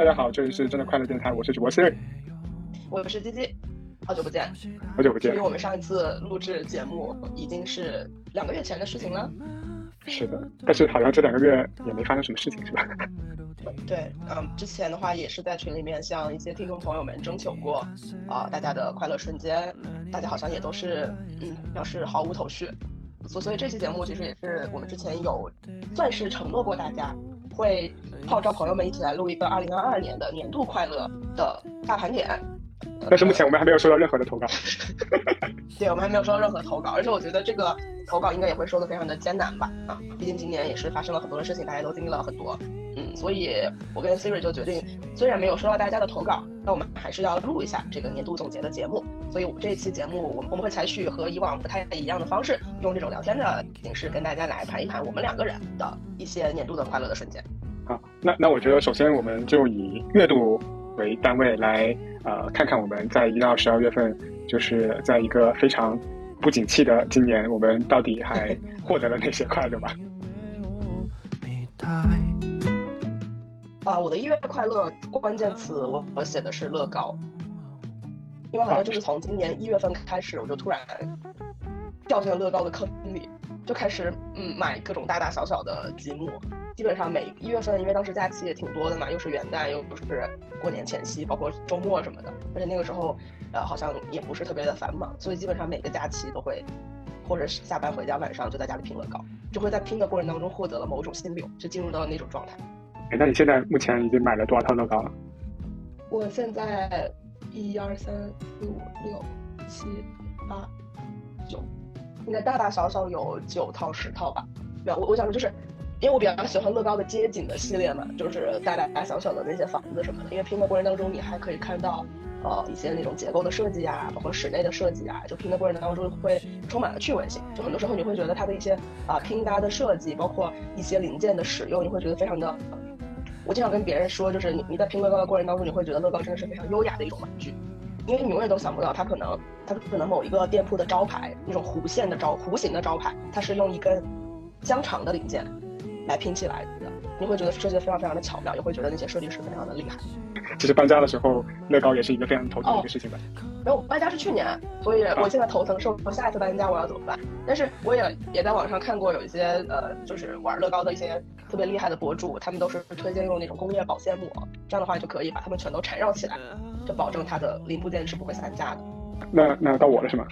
大家好，这里是真的快乐电台，我是主播 Siri，我是鸡鸡，好久不见，好久不见。因为我们上一次录制节目已经是两个月前的事情了。是的，但是好像这两个月也没发生什么事情，是吧？对，嗯，之前的话也是在群里面向一些听众朋友们征求过，啊，大家的快乐瞬间，大家好像也都是，嗯，表示毫无头绪。所所以这期节目其实也是我们之前有算是承诺过大家，会号召朋友们一起来录一个二零二二年的年度快乐的大盘点。但是目前我们还没有收到任何的投稿。对，我们还没有收到任何投稿，而且我觉得这个投稿应该也会收的非常的艰难吧？啊，毕竟今年也是发生了很多的事情，大家都经历了很多。嗯，所以我跟 Siri 就决定，虽然没有收到大家的投稿，那我们还是要录一下这个年度总结的节目。所以我这一期节目，我们我们会采取和以往不太一样的方式，用这种聊天的形式跟大家来盘一盘我们两个人的一些年度的快乐的瞬间。好，那那我觉得首先我们就以月度为单位来。呃，看看我们在一到十二月份，就是在一个非常不景气的今年，我们到底还 获得了哪些快乐吧？啊，我的一月快乐关键词我我写的是乐高，因为好像就是从今年一月份开始，我就突然掉进了乐高的坑里。就开始嗯买各种大大小小的积木，基本上每一月份，因为当时假期也挺多的嘛，又是元旦，又不是过年前夕，包括周末什么的，而且那个时候，呃，好像也不是特别的繁忙，所以基本上每个假期都会，或者是下班回家晚上就在家里拼乐高，就会在拼的过程当中获得了某种心流，就进入到了那种状态。哎，那你现在目前已经买了多少套乐高了？我现在一二三四五六七八九。应该大大小小有九套十套吧，对我我想说就是，因为我比较喜欢乐高的街景的系列嘛，就是大大小小的那些房子什么的，因为拼的过程当中你还可以看到，呃一些那种结构的设计啊，包括室内的设计啊，就拼的过程当中会充满了趣味性，就很多时候你会觉得它的一些啊拼搭的设计，包括一些零件的使用，你会觉得非常的，我经常跟别人说，就是你你在拼乐高的过程当中，你会觉得乐高真的是非常优雅的一种玩具。因为你永远都想不到，它可能，它可能某一个店铺的招牌，那种弧线的招弧形的招牌，它是用一根香肠的零件来拼起来的。你会觉得设计的非常非常的巧妙，也会觉得那些设计师非常的厉害。其实搬家的时候，乐高也是一个非常头疼的一个事情吧。没有搬家是去年，所以我现在头疼是我下一次搬家我要怎么办？但是我也也在网上看过有一些呃，就是玩乐高的一些特别厉害的博主，他们都是推荐用那种工业保鲜膜，这样的话就可以把它们全都缠绕起来，就保证它的零部件是不会散架的。那那到我了是吗？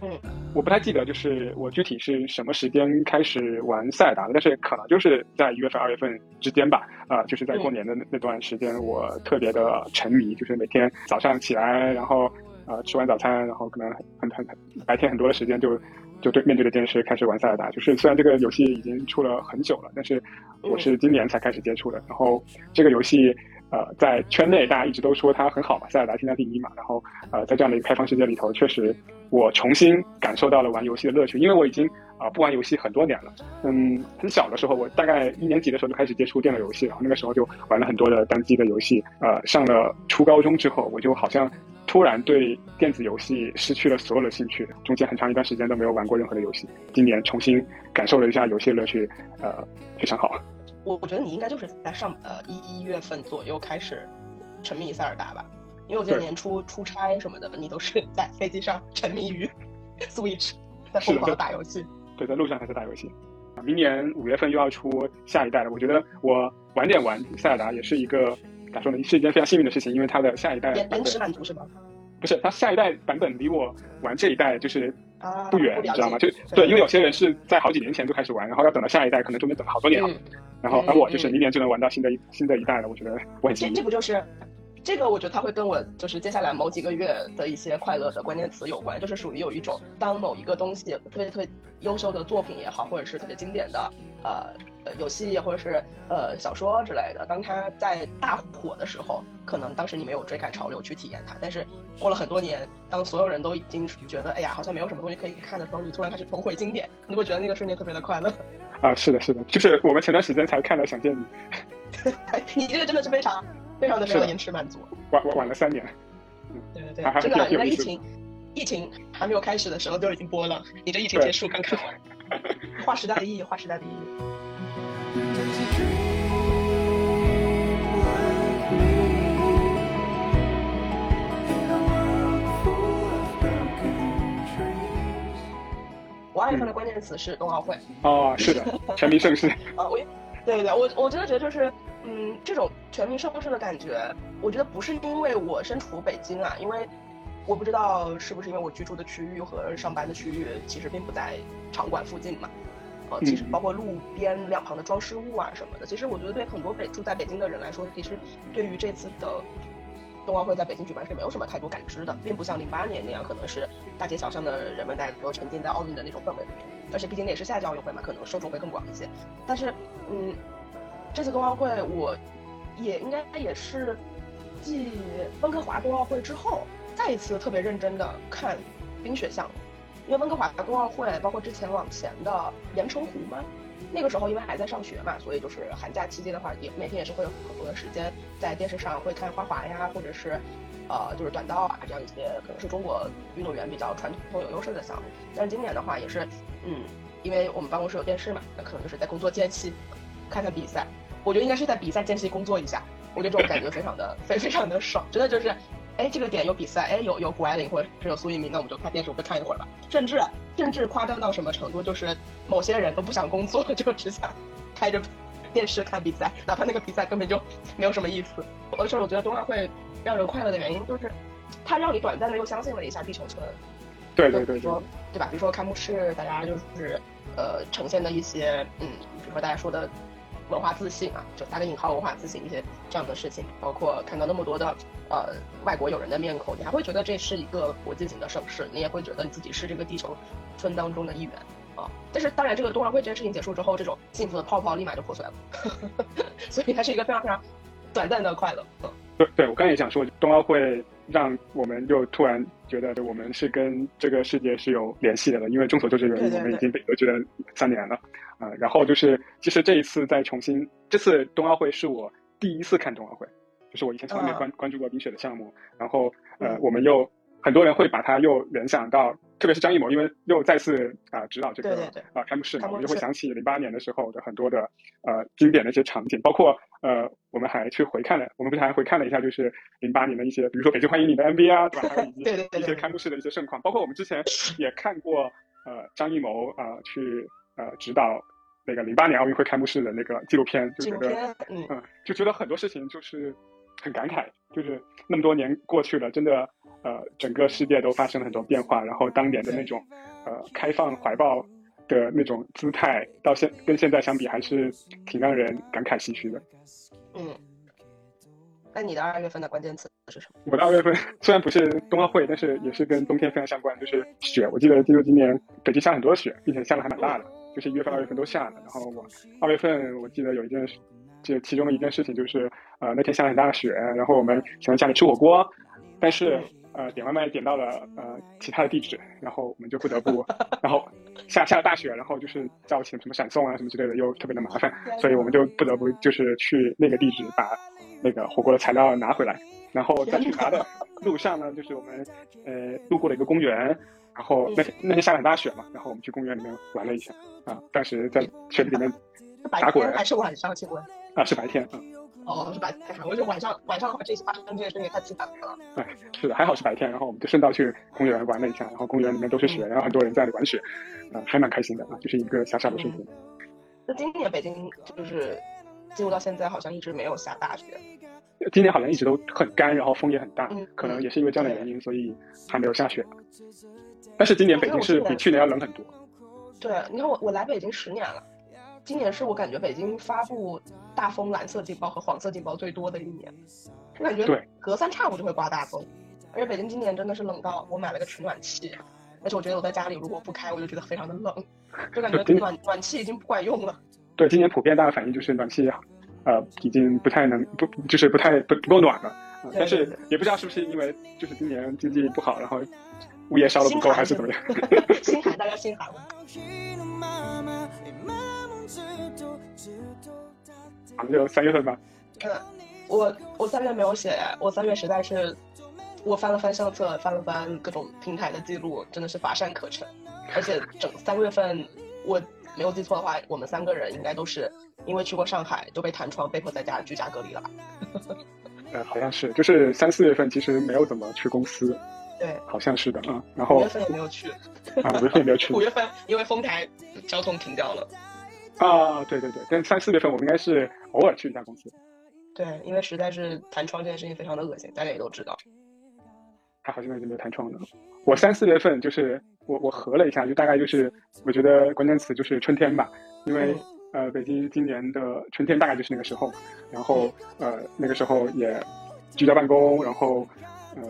嗯，我不太记得，就是我具体是什么时间开始玩塞尔达的，但是可能就是在一月份、二月份之间吧。啊，就是在过年的那那段时间，我特别的沉迷，就是每天早上起来，然后啊吃完早餐，然后可能很很很白天很多的时间就就对面对着电视开始玩塞尔达。就是虽然这个游戏已经出了很久了，但是我是今年才开始接触的。然后这个游戏。呃，在圈内大家一直都说它很好嘛，塞尔达天下第一嘛。然后，呃，在这样的一个开放世界里头，确实我重新感受到了玩游戏的乐趣。因为我已经啊不玩游戏很多年了。嗯，很小的时候，我大概一年级的时候就开始接触电脑游戏，然后那个时候就玩了很多的单机的游戏。呃，上了初高中之后，我就好像突然对电子游戏失去了所有的兴趣，中间很长一段时间都没有玩过任何的游戏。今年重新感受了一下游戏的乐趣，呃，非常好。我我觉得你应该就是在上呃一一月份左右开始沉迷塞尔达吧，因为我记得年初出差什么的，你都是 在飞机上沉迷于 Switch，在疯狂的打游戏。对，在路上还在打游戏。明年五月份又要出下一代了，我觉得我晚点玩塞尔达也是一个咋说呢，是一件非常幸运的事情，因为它的下一代延迟满足是吗？不是，它下一代版本离我玩这一代就是。不远，你知道吗？就对，因为有些人是在好几年前就开始玩，然后要等到下一代，可能中间等了好多年了。然后而我就是明年就能玩到新的新的一代了，我觉得我很幸运。这不就是，这个我觉得它会跟我就是接下来某几个月的一些快乐的关键词有关，就是属于有一种当某一个东西特别特别优秀的作品也好，或者是特别经典的呃。呃，游戏或者是呃小说之类的，当它在大火的时候，可能当时你没有追赶潮流去体验它，但是过了很多年，当所有人都已经觉得哎呀，好像没有什么东西可以看的时候，你突然开始重回经典，你会觉得那个瞬间特别的快乐。啊，是的，是的，就是我们前段时间才看了《想见你 》，你这个真的是非常非常的延迟满足，晚晚了三年。嗯，对对对，这个原来疫情疫情还没有开始的时候就已经播了，你这疫情结束刚看完，划时代的意义，划时代的意义。我二月份的关键词是冬奥会。哦，是的，全民盛世。啊，我，对对对，我我真的觉得就是，嗯，这种全民盛世的感觉，我觉得不是因为我身处北京啊，因为我不知道是不是因为我居住的区域和上班的区域其实并不在场馆附近嘛。呃，其实包括路边两旁的装饰物啊什么的，其实我觉得对很多北住在北京的人来说，其实对于这次的冬奥会在北京举办是没有什么太多感知的，并不像零八年那样，可能是大街小巷的人们在都沉浸在奥运的那种氛围里面。而且毕竟那也是夏季奥运会嘛，可能受众会更广一些。但是，嗯，这次冬奥会我也应该也是继温哥华冬奥会之后，再一次特别认真的看冰雪项目。因为温哥华冬奥会，包括之前往前的盐城湖嘛，那个时候因为还在上学嘛，所以就是寒假期间的话，也每天也是会有很多的时间在电视上会看花滑呀，或者是，呃，就是短道啊这样一些可能是中国运动员比较传统有优势的项目。但是今年的话也是，嗯，因为我们办公室有电视嘛，那可能就是在工作间隙看看比赛。我觉得应该是在比赛间隙工作一下，我觉得这种感觉非常的非非常的爽，真的就是。哎，这个点有比赛，哎，有有谷爱凌或者是有苏翊鸣，那我们就看电视，我们就看一会儿吧。甚至甚至夸张到什么程度，就是某些人都不想工作，就只想开着电视看比赛，哪怕那个比赛根本就没有什么意思。而且我觉得冬奥会让人快乐的原因，就是它让你短暂的又相信了一下地球村。对对对。说，对吧？比如说开幕式，大家就是呃呈现的一些，嗯，比如说大家说的。文化自信啊，就打个引号，文化自信一些这样的事情，包括看到那么多的呃外国友人的面孔，你还会觉得这是一个国际型的盛世，你也会觉得你自己是这个地球村当中的一员啊。但是当然，这个冬奥会这件事情结束之后，这种幸福的泡泡立马就破碎了，所以它是一个非常非常短暂的快乐。嗯，对，对我刚才也想说，冬奥会让我们就突然觉得我们是跟这个世界是有联系的了，因为众所周知，原因，我们已经被隔绝了三年了。啊，然后就是，其实这一次再重新，这次冬奥会是我第一次看冬奥会，就是我以前从来没关关注过冰雪的项目，然后呃，我们又很多人会把它又联想到，特别是张艺谋，因为又再次啊指导这个啊开幕式嘛，我们就会想起零八年的时候的很多的呃经典的一些场景，包括呃我们还去回看了，我们不是还回看了一下，就是零八年的一些，比如说北京欢迎你的 MV 啊，对吧？还有一些 一些开幕式的一些盛况，包括我们之前也看过呃张艺谋啊去呃指导。那个零八年奥运会开幕式的那个纪录片，就觉得，嗯，就觉得很多事情就是很感慨，就是那么多年过去了，真的，呃，整个世界都发生了很多变化，然后当年的那种，呃，开放怀抱的那种姿态，到现跟现在相比，还是挺让人感慨唏嘘的。嗯，那你的二月份的关键词是什么？我的二月份虽然不是冬奥会，但是也是跟冬天非常相关，就是雪。我记得记得今年北京下很多雪，并且下的还蛮大的。就是一月份、二月份都下了，然后我二月份我记得有一件事，就其中的一件事情就是，呃，那天下了很大的雪，然后我们想在家里吃火锅，但是呃点外卖点到了呃其他的地址，然后我们就不得不，然后下下了大雪，然后就是叫请什么闪送啊什么之类的又特别的麻烦，所以我们就不得不就是去那个地址把那个火锅的材料拿回来，然后在去拿的路上呢，就是我们呃路过了一个公园。然后那天那天下很大雪嘛，然后我们去公园里面玩了一下啊，当时在雪里面打滚还是晚上？请问啊，是白天啊。哦，是白天。我就晚上晚上的话，这次发生这些事情太凄惨了。哎，是的，还好是白天。然后我们就顺道去公园玩了一下，然后公园里面都是雪，然后很多人在里玩雪，啊，还蛮开心的啊，就是一个小小的瞬间。那今年北京就是进入到现在，好像一直没有下大雪。今年好像一直都很干，然后风也很大，可能也是因为这样的原因，所以还没有下雪。但是今年北京是比去年要冷很多。对，你看我我来北京十年了，今年是我感觉北京发布大风蓝色警报和黄色警报最多的一年。我感觉，隔三差五就会刮大风，而且北京今年真的是冷到我买了个取暖器，而且我觉得我在家里如果不开，我就觉得非常的冷，就感觉暖暖气已经不管用了。对，今年普遍大家反应就是暖气。呃，已经不太能不，就是不太不不够暖了，但是也不知道是不是因为就是今年经济不好，然后物业烧的不够，还是怎么样？心寒，大家心寒。好，就三月份吧。嗯，我我三月没有写，我三月实在是，我翻了翻相册，翻了翻各种平台的记录，真的是乏善可陈。而且整三月份，我没有记错的话，我们三个人应该都是。因为去过上海，就被弹窗，被迫在家居家隔离了。呃，好像是，就是三四月份其实没有怎么去公司，对，好像是的啊。然后五月份也没有去，啊，五月份也没有去。五月份因为丰台交通停掉了。啊，对对对，但三四月份我们应该是偶尔去一下公司。对，因为实在是弹窗这件事情非常的恶心，大家也都知道。还好现在就没有弹窗了。我三四月份就是我我合了一下，就大概就是我觉得关键词就是春天吧，因为呃北京今年的春天大概就是那个时候，然后呃那个时候也居家办公，然后呃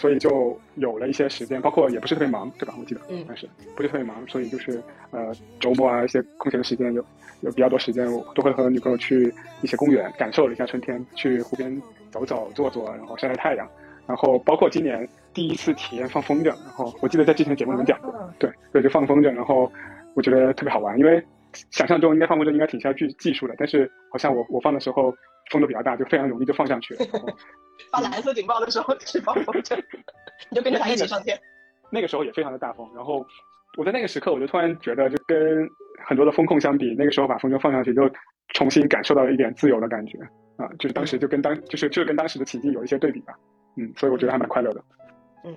所以就有了一些时间，包括也不是特别忙，对吧？我记得，嗯，但是不是特别忙，所以就是呃周末啊一些空闲的时间有有比较多时间，我都会和女朋友去一些公园感受了一下春天，去湖边走走坐坐，然后晒晒太阳。然后包括今年第一次体验放风筝，然后我记得在之前节目里面讲过，对对，就放风筝，然后我觉得特别好玩，因为想象中应该放风筝应该挺需要技技术的，但是好像我我放的时候风都比较大，就非常容易就放上去了。发蓝色警报的时候去放风筝，你就跟着他一起上天。那个时候也非常的大风，然后我在那个时刻我就突然觉得，就跟很多的风控相比，那个时候把风筝放上去，就重新感受到了一点自由的感觉啊，就是当时就跟当就是就跟当时的情境有一些对比吧。嗯，所以我觉得还蛮快乐的。嗯。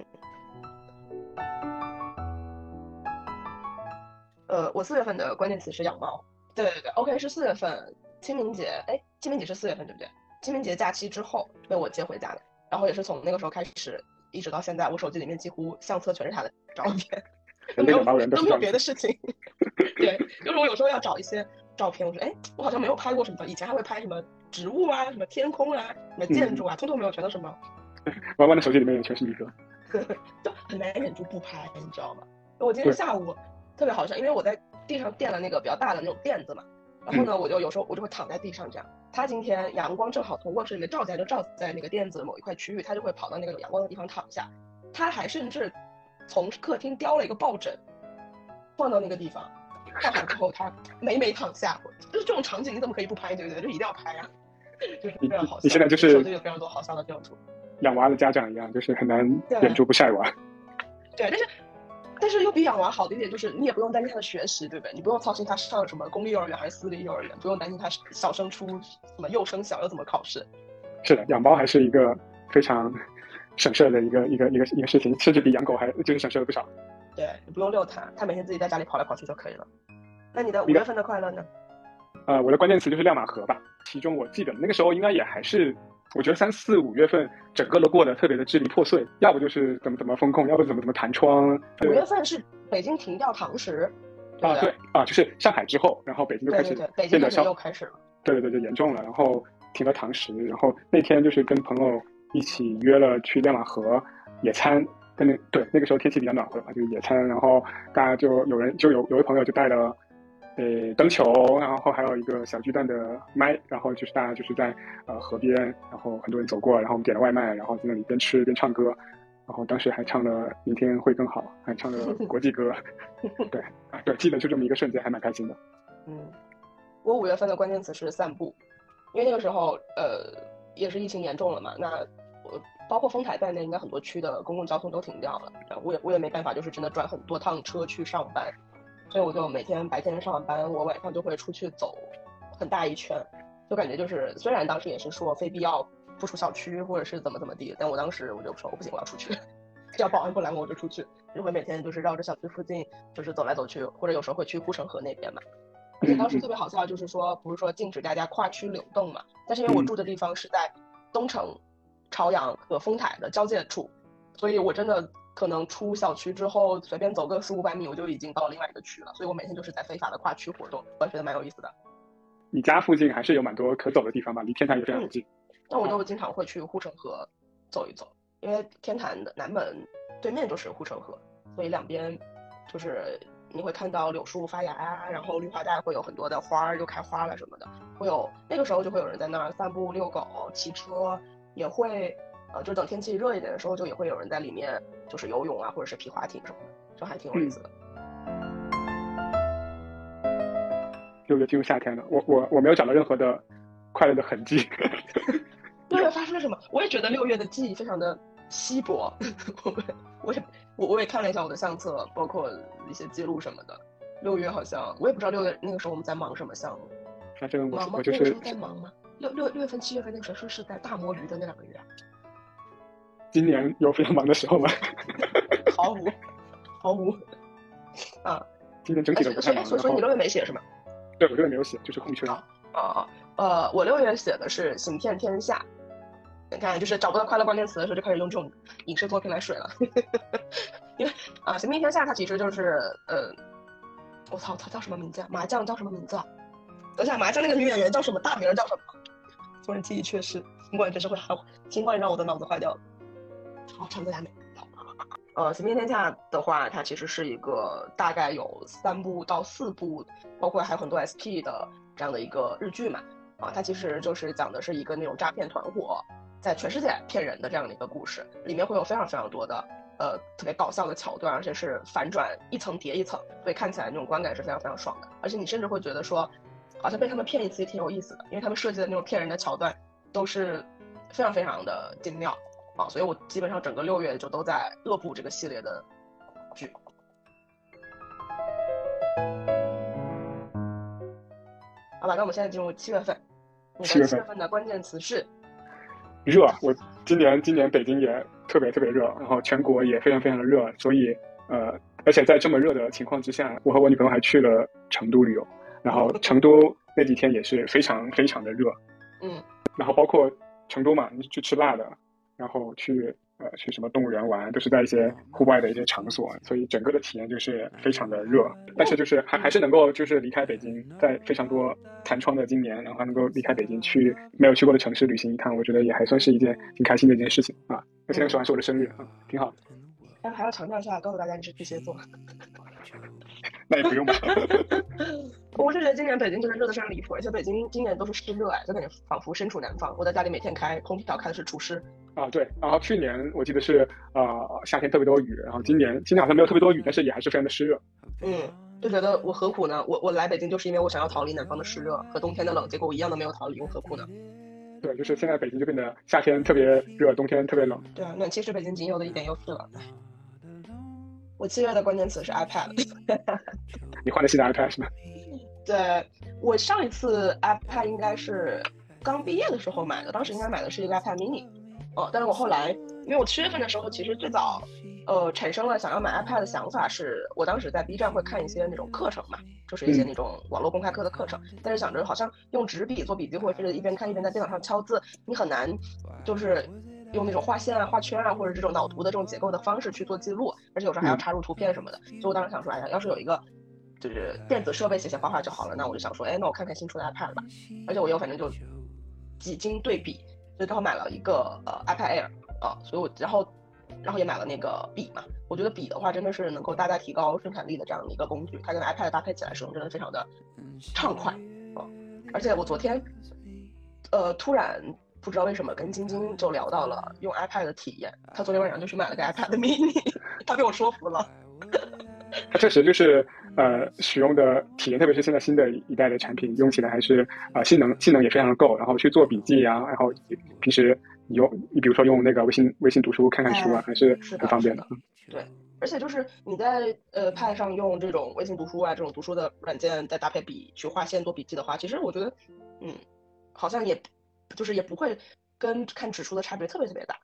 呃，我四月份的关键词是养猫。对对对，OK，是四月份清明节，哎，清明节是四月份对不对？清明节假期之后被我接回家的，然后也是从那个时候开始，一直到现在，我手机里面几乎相册全是他的照片，都没有都没有别的事情。对，就是我有时候要找一些照片，我说，哎，我好像没有拍过什么，以前还会拍什么植物啊，什么天空啊，什么建筑啊，通通没有，全都是猫。弯弯的手机里面也全是你哥，就很难忍住不拍，你知道吗？我今天下午特别好笑，因为我在地上垫了那个比较大的那种垫子嘛，然后呢，我就有时候我就会躺在地上这样。他今天阳光正好从卧室里面照进来，就照在那个垫子的某一块区域，他就会跑到那个有阳光的地方躺下。他还甚至从客厅叼了一个抱枕放到那个地方，放好之后他美美躺下。就是这种场景，你怎么可以不拍？对不对？就一定要拍啊！就是非常好笑。你现在就是手机有非常多好笑的这种图。养娃的家长一样，就是很难忍住不晒娃。对，但是但是又比养娃好的一点就是，你也不用担心他的学习，对不对？你不用操心他上什么公立幼儿园还是私立幼儿园，不用担心他小升初什么幼升小要怎么考试。是的，养猫还是一个非常 省事的一个一个一个一个事情，甚至比养狗还就是省事了不少。对，你不用遛它，它每天自己在家里跑来跑去就可以了。那你的五月份的快乐呢？呃，我的关键词就是亮马河吧。其中我记得那个时候应该也还是。我觉得三四五月份整个都过得特别的支离破碎，要不就是怎么怎么风控，要不怎么怎么弹窗。五月份是北京停掉堂食，啊对啊，就是上海之后，然后北京就开始变得又开始了，对对对，就严重了，然后停了堂食，然后那天就是跟朋友一起约了去亮马河野餐，跟那对那个时候天气比较暖和嘛，就是野餐，然后大家就有人就有有位朋友就带了。呃，灯球，然后还有一个小巨蛋的麦，然后就是大家就是在呃河边，然后很多人走过，然后我们点了外卖，然后在那里边吃边唱歌，然后当时还唱了明天会更好，还唱了 国际歌，对 啊对，记得就这么一个瞬间，还蛮开心的。嗯，我五月份的关键词是散步，因为那个时候呃也是疫情严重了嘛，那我包括丰台在内，应该很多区的公共交通都停掉了，我也我也没办法，就是真的转很多趟车去上班。所以我就每天白天上完班，我晚上就会出去走很大一圈，就感觉就是虽然当时也是说非必要不出小区或者是怎么怎么地，但我当时我就说我不行，我要出去，只 要保安不拦我我就出去，就会每天就是绕着小区附近就是走来走去，或者有时候会去护城河那边嘛。而且当时特别好笑，就是说不是说禁止大家跨区流动嘛，但是因为我住的地方是在东城、朝阳和丰台的交界处，所以我真的。可能出小区之后，随便走个四五百米，我就已经到另外一个区了。所以我每天就是在非法的跨区活动，我觉得蛮有意思的。你家附近还是有蛮多可走的地方吧？离天坛也非常近。那我就经常会去护城河走一走，因为天坛的南门对面就是护城河，所以两边就是你会看到柳树发芽啊，然后绿化带会有很多的花儿又开花了什么的，会有那个时候就会有人在那儿散步、遛狗、骑车，也会。呃，就等天气热一点的时候，就也会有人在里面，就是游泳啊，或者是皮划艇什么的，就还挺有意思的。六月进入夏天了，我我我没有找到任何的快乐的痕迹。六月发生了什么？我也觉得六月的记忆非常的稀薄。我 我也我我也看了一下我的相册，包括一些记录什么的。六月好像我也不知道六月那个时候我们在忙什么项目。反正我我就是在忙吗？六六六月份七月份那个时候是是在大摸鱼的那两个月。今年有非常忙的时候吗？毫无，毫无。啊，今年整体都不太忙。所以所以你六月没写是吗？对，我六月没有写，就是空缺。啊啊呃，我六月写的是《行骗天下》。你看，就是找不到快乐关键词的时候，就开始用这种影视作品来水了。因为啊，《行骗天下》它其实就是呃，我操，它叫什么名字啊？麻将叫什么名字啊？等下，麻将那个女演员叫什么？大名叫什么？突然记忆缺失，尽管真是会尽管让我的脑子坏掉了。好，长泽雅美。呃，《行遍天下》的话，它其实是一个大概有三部到四部，包括还有很多 SP 的这样的一个日剧嘛。啊，它其实就是讲的是一个那种诈骗团伙在全世界骗人的这样的一个故事，里面会有非常非常多的呃特别搞笑的桥段，而且是反转一层叠一层，所以看起来那种观感是非常非常爽的。而且你甚至会觉得说，好像被他们骗一次也挺有意思的，因为他们设计的那种骗人的桥段都是非常非常的精妙。啊，所以我基本上整个六月就都在恶补这个系列的剧。好吧，那我们现在进入七月份。七月份的关键词是热。我今年今年北京也特别特别热，然后全国也非常非常的热，所以呃，而且在这么热的情况之下，我和我女朋友还去了成都旅游，然后成都那几天也是非常非常的热。嗯。然后包括成都嘛，你去吃辣的。然后去呃去什么动物园玩，都是在一些户外的一些场所，所以整个的体验就是非常的热。但是就是还还是能够就是离开北京，在非常多弹窗的今年，然后还能够离开北京去没有去过的城市旅行一趟，我觉得也还算是一件挺开心的一件事情啊。而且那时候还是我的生日啊，挺好。但还要强调一下，告诉大家你是巨蟹座。那也不用吧。我是觉得今年北京真的热的非常离谱，而且北京今年都是湿热哎，就感觉仿佛身处南方。我在家里每天开空调，开的是除湿。啊，对。然后去年我记得是呃夏天特别多雨，然后今年今年好像没有特别多雨，但是也还是非常的湿热。嗯，就觉得我何苦呢？我我来北京就是因为我想要逃离南方的湿热和冬天的冷，结果我一样都没有逃离，我何苦呢？对，就是现在北京就变得夏天特别热，冬天特别冷。对啊，暖气是北京仅有的一点优势了。我七月的关键词是 iPad。你换了新的 iPad 是吗？对我上一次 iPad 应该是刚毕业的时候买的，当时应该买的是一个 iPad mini，哦，但是我后来，因为我七月份的时候其实最早，呃，产生了想要买 iPad 的想法，是我当时在 B 站会看一些那种课程嘛，就是一些那种网络公开课的课程，但是想着好像用纸笔做笔记或者是一边看一边在电脑上敲字，你很难就是用那种画线啊、画圈啊或者这种脑图的这种结构的方式去做记录，而且有时候还要插入图片什么的，所以我当时想说，哎呀，要是有一个。就是电子设备写写画画就好了，那我就想说，哎，那我看看新出的 iPad 吧。而且我又反正就几经对比，所以刚好买了一个呃 iPad Air 啊，所以我然后然后也买了那个笔嘛。我觉得笔的话真的是能够大大提高生产力的这样的一个工具，它跟 iPad 搭配起来使用真的非常的畅快啊。而且我昨天呃突然不知道为什么跟晶晶就聊到了用 iPad 的体验，她昨天晚上就去买了个 iPad mini，她被我说服了。它确实就是呃使用的体验，特别是现在新的一代的产品，用起来还是啊性能性能也非常的够，然后去做笔记啊，然后平时你用你比如说用那个微信微信读书看看书啊，还是很方便的。对，而且就是你在呃 Pad 上用这种微信读书啊这种读书的软件，再搭配笔去划线做笔记的话，其实我觉得嗯好像也就是也不会跟看纸书的差别特别特别大。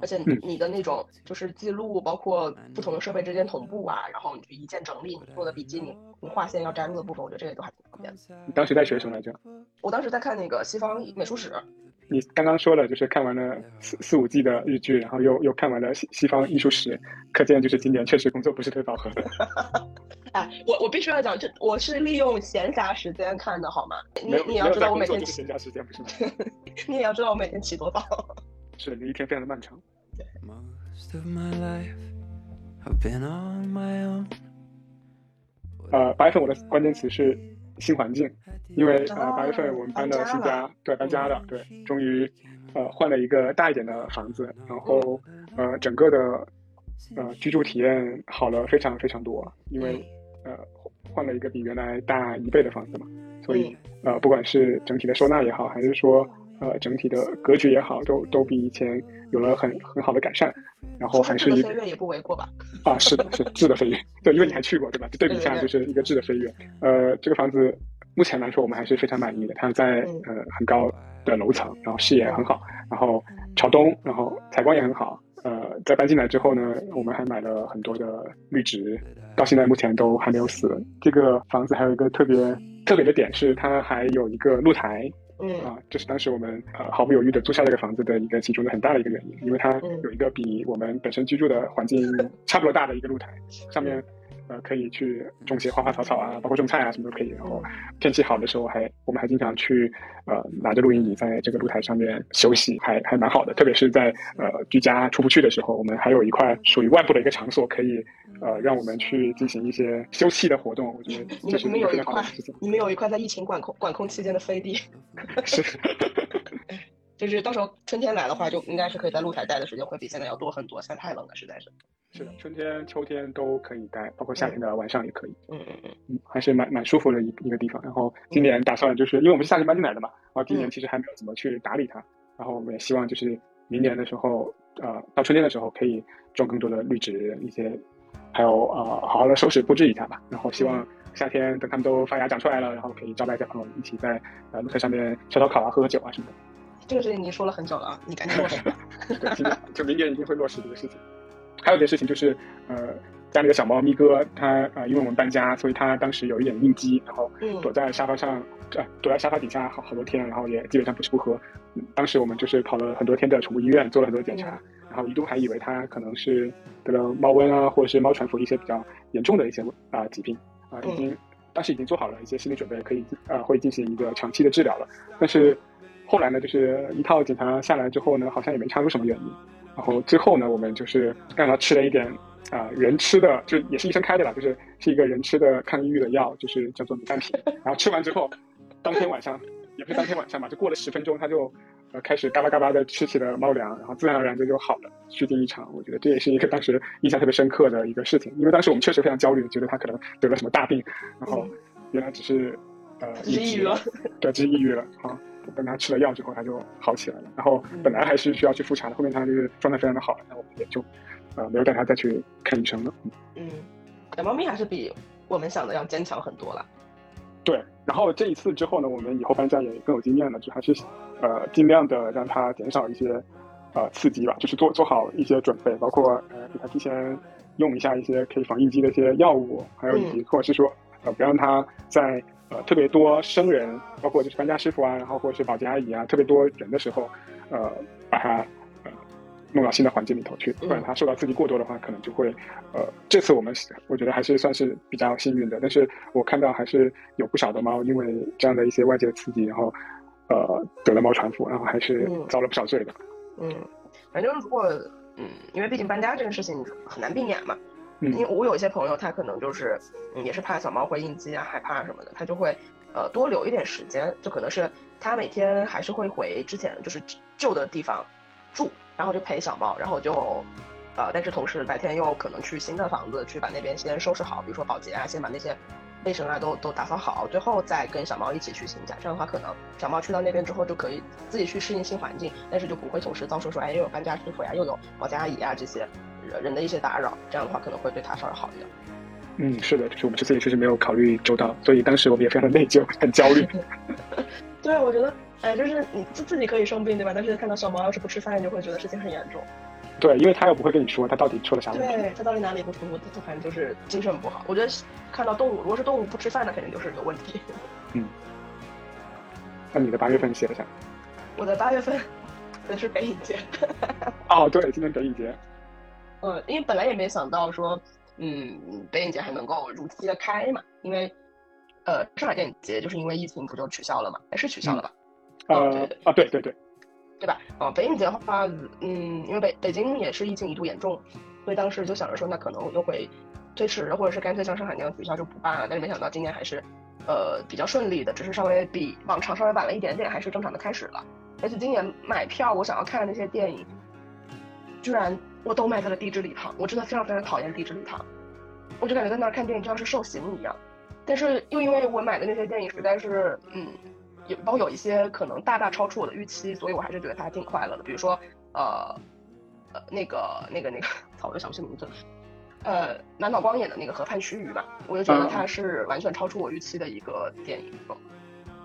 而且你的那种就是记录，包括不同的设备之间同步啊，然后你去一键整理你做的笔记，你你划线要摘录的部分，我觉得这些都还挺方便的。你当时在学什么来着？我当时在看那个西方美术史。你刚刚说了，就是看完了四四五季的日剧，然后又又看完了西西方艺术史，可见就是今年确实工作不是特别饱和。哎，我我必须要讲，这我是利用闲暇时间看的，好吗？你你要知道我每天闲暇时间不是吗？你也要知道我每天起多早。是你一天非常的漫长。呃，八月份我的关键词是新环境，因为呃八月份我们搬了新家，对，搬家了，对，终于呃换了一个大一点的房子，然后呃整个的呃居住体验好了非常非常多，因为呃换了一个比原来大一倍的房子嘛，所以呃不管是整体的收纳也好，还是说。呃，整体的格局也好，都都比以前有了很很好的改善，然后还是一个飞跃也不为过吧？啊，是的，是质的飞跃，对，因为你还去过，对吧？就对比一下，就是一个质的飞跃。呃，这个房子目前来说，我们还是非常满意的。它在呃很高的楼层，然后视野很好，然后朝东，然后采光也很好。呃，在搬进来之后呢，我们还买了很多的绿植，到现在目前都还没有死。这个房子还有一个特别特别的点是，它还有一个露台。嗯啊，这是当时我们呃毫不犹豫的租下这个房子的一个其中的很大的一个原因，因为它有一个比我们本身居住的环境 差不多大的一个露台，上面。呃，可以去种些花花草草啊，包括种菜啊，什么都可以。然后天气好的时候，还我们还经常去呃拿着录音椅在这个露台上面休息，还还蛮好的。特别是在呃居家出不去的时候，我们还有一块属于外部的一个场所，可以呃让我们去进行一些休憩的活动。我觉得这是你们有一块事情。你们有一块在疫情管控管控期间的飞地，是，就是到时候春天来的话，就应该是可以在露台待的时间会比现在要多很多。现在太冷了，实在是。是的，春天、秋天都可以待，包括夏天的晚上也可以。嗯嗯嗯，嗯，还是蛮蛮舒服的一一个地方。然后今年打算就是因为我们是夏天搬进来的嘛，然后今年其实还没有怎么去打理它。然后我们也希望就是明年的时候，呃，到春天的时候可以种更多的绿植，一些还有呃好好的收拾布置一下吧。然后希望夏天等它们都发芽长出来了，然后可以招待一下朋友一起在呃露台上面烧烧烤啊、喝喝酒啊什么的。这个事情已经说了很久了啊，你赶紧落实吧。对，就明年一定会落实这个事情。还有一件事情就是，呃，家里的小猫咪哥，它呃，因为我们搬家，所以它当时有一点应激，然后躲在沙发上，呃，躲在沙发底下好好多天，然后也基本上不吃不喝。当时我们就是跑了很多天的宠物医院，做了很多检查，然后一度还以为它可能是得了猫瘟啊，或者是猫传腹一些比较严重的一些啊疾病啊，已经当时已经做好了一些心理准备，可以呃会进行一个长期的治疗了。但是后来呢，就是一套检查下来之后呢，好像也没查出什么原因。然后最后呢，我们就是让他吃了一点啊人吃的，就也是医生开的啦，就是是一个人吃的抗抑郁的药，就是叫做米氮平。然后吃完之后，当天晚上也不是当天晚上吧，就过了十分钟，他就呃开始嘎巴嘎巴的吃起了猫粮，然后自然而然就就好了，虚惊一场。我觉得这也是一个当时印象特别深刻的一个事情，因为当时我们确实非常焦虑，觉得他可能得了什么大病，然后原来只是呃抑郁了，对，只是抑郁了啊。等他吃了药之后，他就好起来了。然后本来还是需要去复查的，后面他就是状态非常的好，那我们也就呃没有带他再去看医生了。嗯，小猫咪还是比我们想的要坚强很多了。对，然后这一次之后呢，我们以后搬家也更有经验了，就还是呃尽量的让它减少一些呃刺激吧，就是做做好一些准备，包括呃给它提前用一下一些可以防应激的一些药物，还有以及或者是说呃不让它在。呃，特别多生人，包括就是搬家师傅啊，然后或者是保洁阿姨啊，特别多人的时候，呃，把它呃弄到新的环境里头去，不然它受到刺激过多的话，可能就会呃，这次我们我觉得还是算是比较幸运的，但是我看到还是有不少的猫因为这样的一些外界的刺激，然后呃得了猫传腹，然后还是遭了不少罪的。嗯，反正如果嗯，因为毕竟搬家这个事情很难避免嘛。因为我有一些朋友，他可能就是，嗯，也是怕小猫会应激啊、害怕什么的，他就会，呃，多留一点时间，就可能是他每天还是会回之前就是旧的地方住，然后就陪小猫，然后就，呃，但是同时白天又可能去新的房子去把那边先收拾好，比如说保洁啊，先把那些卫生啊都都打扫好，最后再跟小猫一起去新家。这样的话，可能小猫去到那边之后就可以自己去适应新环境，但是就不会同时遭受说，哎，又有搬家师傅呀，又有保洁阿姨啊这些。人的一些打扰，这样的话可能会对它稍微好一点。嗯，是的，就是我们这次也确实没有考虑周到，所以当时我们也非常的内疚，很焦虑。对，我觉得，哎，就是你自自己可以生病，对吧？但是看到小猫要是不吃饭，就会觉得事情很严重。对，因为他又不会跟你说他到底出了啥问题。对，他到底哪里不舒服？他反正就是精神不好。我觉得看到动物，如果是动物不吃饭，那肯定就是有问题。嗯。那你的八月份写了啥？我的八月份那是北影节。哦，对，今天北影节。呃，因为本来也没想到说，嗯，北影节还能够如期的开嘛，因为，呃，上海电影节就是因为疫情不就取消了嘛，还是取消了吧？呃，啊，对对对，对吧？哦，北影节的话，嗯，因为北北京也是疫情一度严重，所以当时就想着说，那可能又会推迟，或者是干脆像上海那样取消就不办了。但是没想到今年还是，呃，比较顺利的，只是稍微比往常稍微晚了一点点，还是正常的开始了。而且今年买票，我想要看的那些电影，居然。我都买在了地质礼堂，我真的非常非常讨厌地质礼堂，我就感觉在那儿看电影就像是受刑一样。但是又因为我买的那些电影实在是，嗯，有包括有一些可能大大超出我的预期，所以我还是觉得它挺快乐的。比如说，呃，呃，那个那个那个，操，我又想不起名字，呃，满岛光演的那个《河畔须臾》吧，我就觉得它是完全超出我预期的一个电影。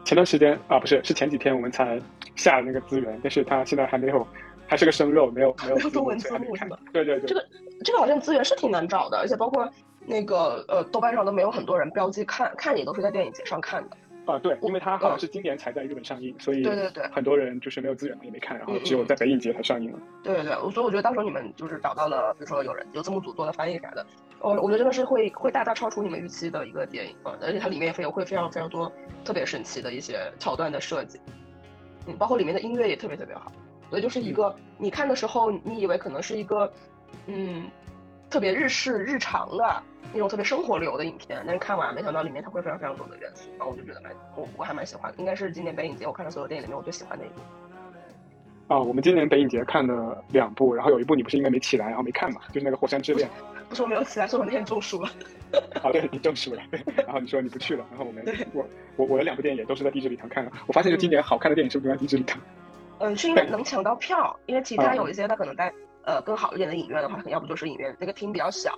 前段时间啊，不是，是前几天我们才下了那个资源，但是它现在还没有。还是个生肉，没有没有 中文字幕是吗？对对对，这个这个好像资源是挺难找的，而且包括那个呃豆瓣上都没有很多人标记看，看也都是在电影节上看的。啊，对，因为它好像是今年才在日本上映，所以对对对，很多人就是没有资源嘛，也没看，然后只有在北影节才上映了。对对对，所以我觉得到时候你们就是找到了，比如说有人有字幕组做的翻译啥的，我我觉得真的是会会大大超出你们预期的一个电影啊，而且它里面也会有会非常非常多特别神奇的一些桥段的设计，嗯，包括里面的音乐也特别特别好，所以就是一个你看的时候你以为可能是一个嗯特别日式日常的。那种特别生活流的影片，但是看完没想到里面它会非常非常多的元素，然后我就觉得蛮我我还蛮喜欢的，应该是今年北影节我看的所有电影里面我最喜欢的一部。啊，我们今年北影节看了两部，然后有一部你不是因为没起来然后没看嘛，就是那个《火山之恋》。不是我没有起来，是我那天中暑了。啊，对你中暑了，然后你说你不去了，然后我们我我我的两部电影也都是在地质礼堂看的。我发现就今年好看的电影是不是都在地质礼堂？嗯，是因为能抢到票，因为其他有一些它可能在呃更好一点的影院的话，可能要不就是影院那个厅比较小。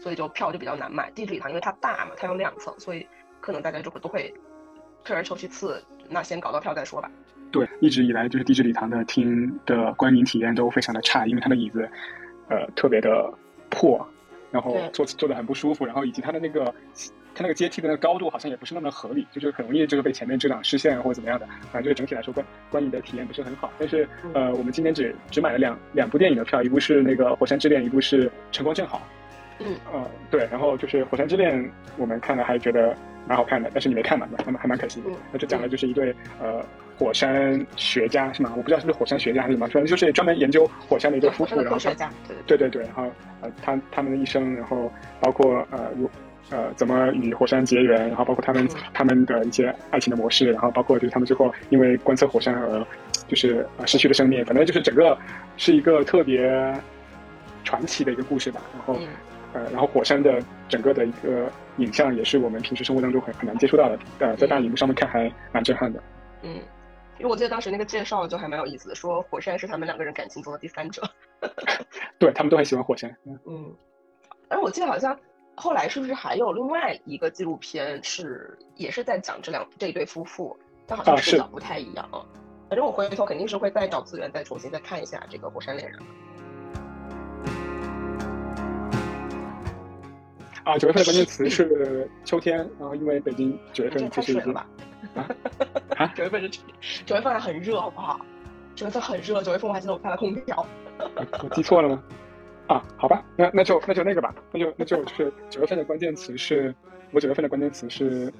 所以就票就比较难买，地质礼堂因为它大嘛，它有两层，所以可能大家就会都会退而求其次，那先搞到票再说吧。对，一直以来就是地质礼堂的厅的观影体验都非常的差，因为它的椅子呃特别的破，然后坐坐的很不舒服，然后以及它的那个它那个阶梯的那个高度好像也不是那么合理，就是很容易就是被前面遮挡视线或者怎么样的，反正就是整体来说观观影的体验不是很好。但是呃，我们今天只只买了两两部电影的票，一部是那个《火山之恋》，一部是《晨光正好》。嗯呃对，然后就是《火山之恋》，我们看了还觉得蛮好看的，但是你没看嘛，还蛮还蛮可惜的。那就讲的就是一对呃火山学家是吗？我不知道是不是火山学家还是什么，反正就是专门研究火山的一对夫妇，然后学家对对对，然后呃他他们的一生，然后包括呃如呃怎么与火山结缘，然后包括他们他们的一些爱情的模式，然后包括就是他们最后因为观测火山而就是呃失去了生命，反正就是整个是一个特别传奇的一个故事吧，然后。呃，然后火山的整个的一个影像也是我们平时生活当中很很难接触到的，呃，在大荧幕上面看还蛮震撼的。嗯，因为我记得当时那个介绍就还蛮有意思的，说火山是他们两个人感情中的第三者。对他们都很喜欢火山。嗯，而我记得好像后来是不是还有另外一个纪录片是也是在讲这两这一对夫妇，但好像视角不太一样。啊反正我回头肯定是会再找资源再重新再看一下这个火山恋人。啊，九月份的关键词是 秋天，然后因为北京九月份其实已经啊 啊，九月份是九月份还很热，好不好？九月份很热，九月份我还记得我开了空调。我记错了吗？啊，好吧，那那就那就那个吧，那就那就是九月份的关键词是，我九月份的关键词是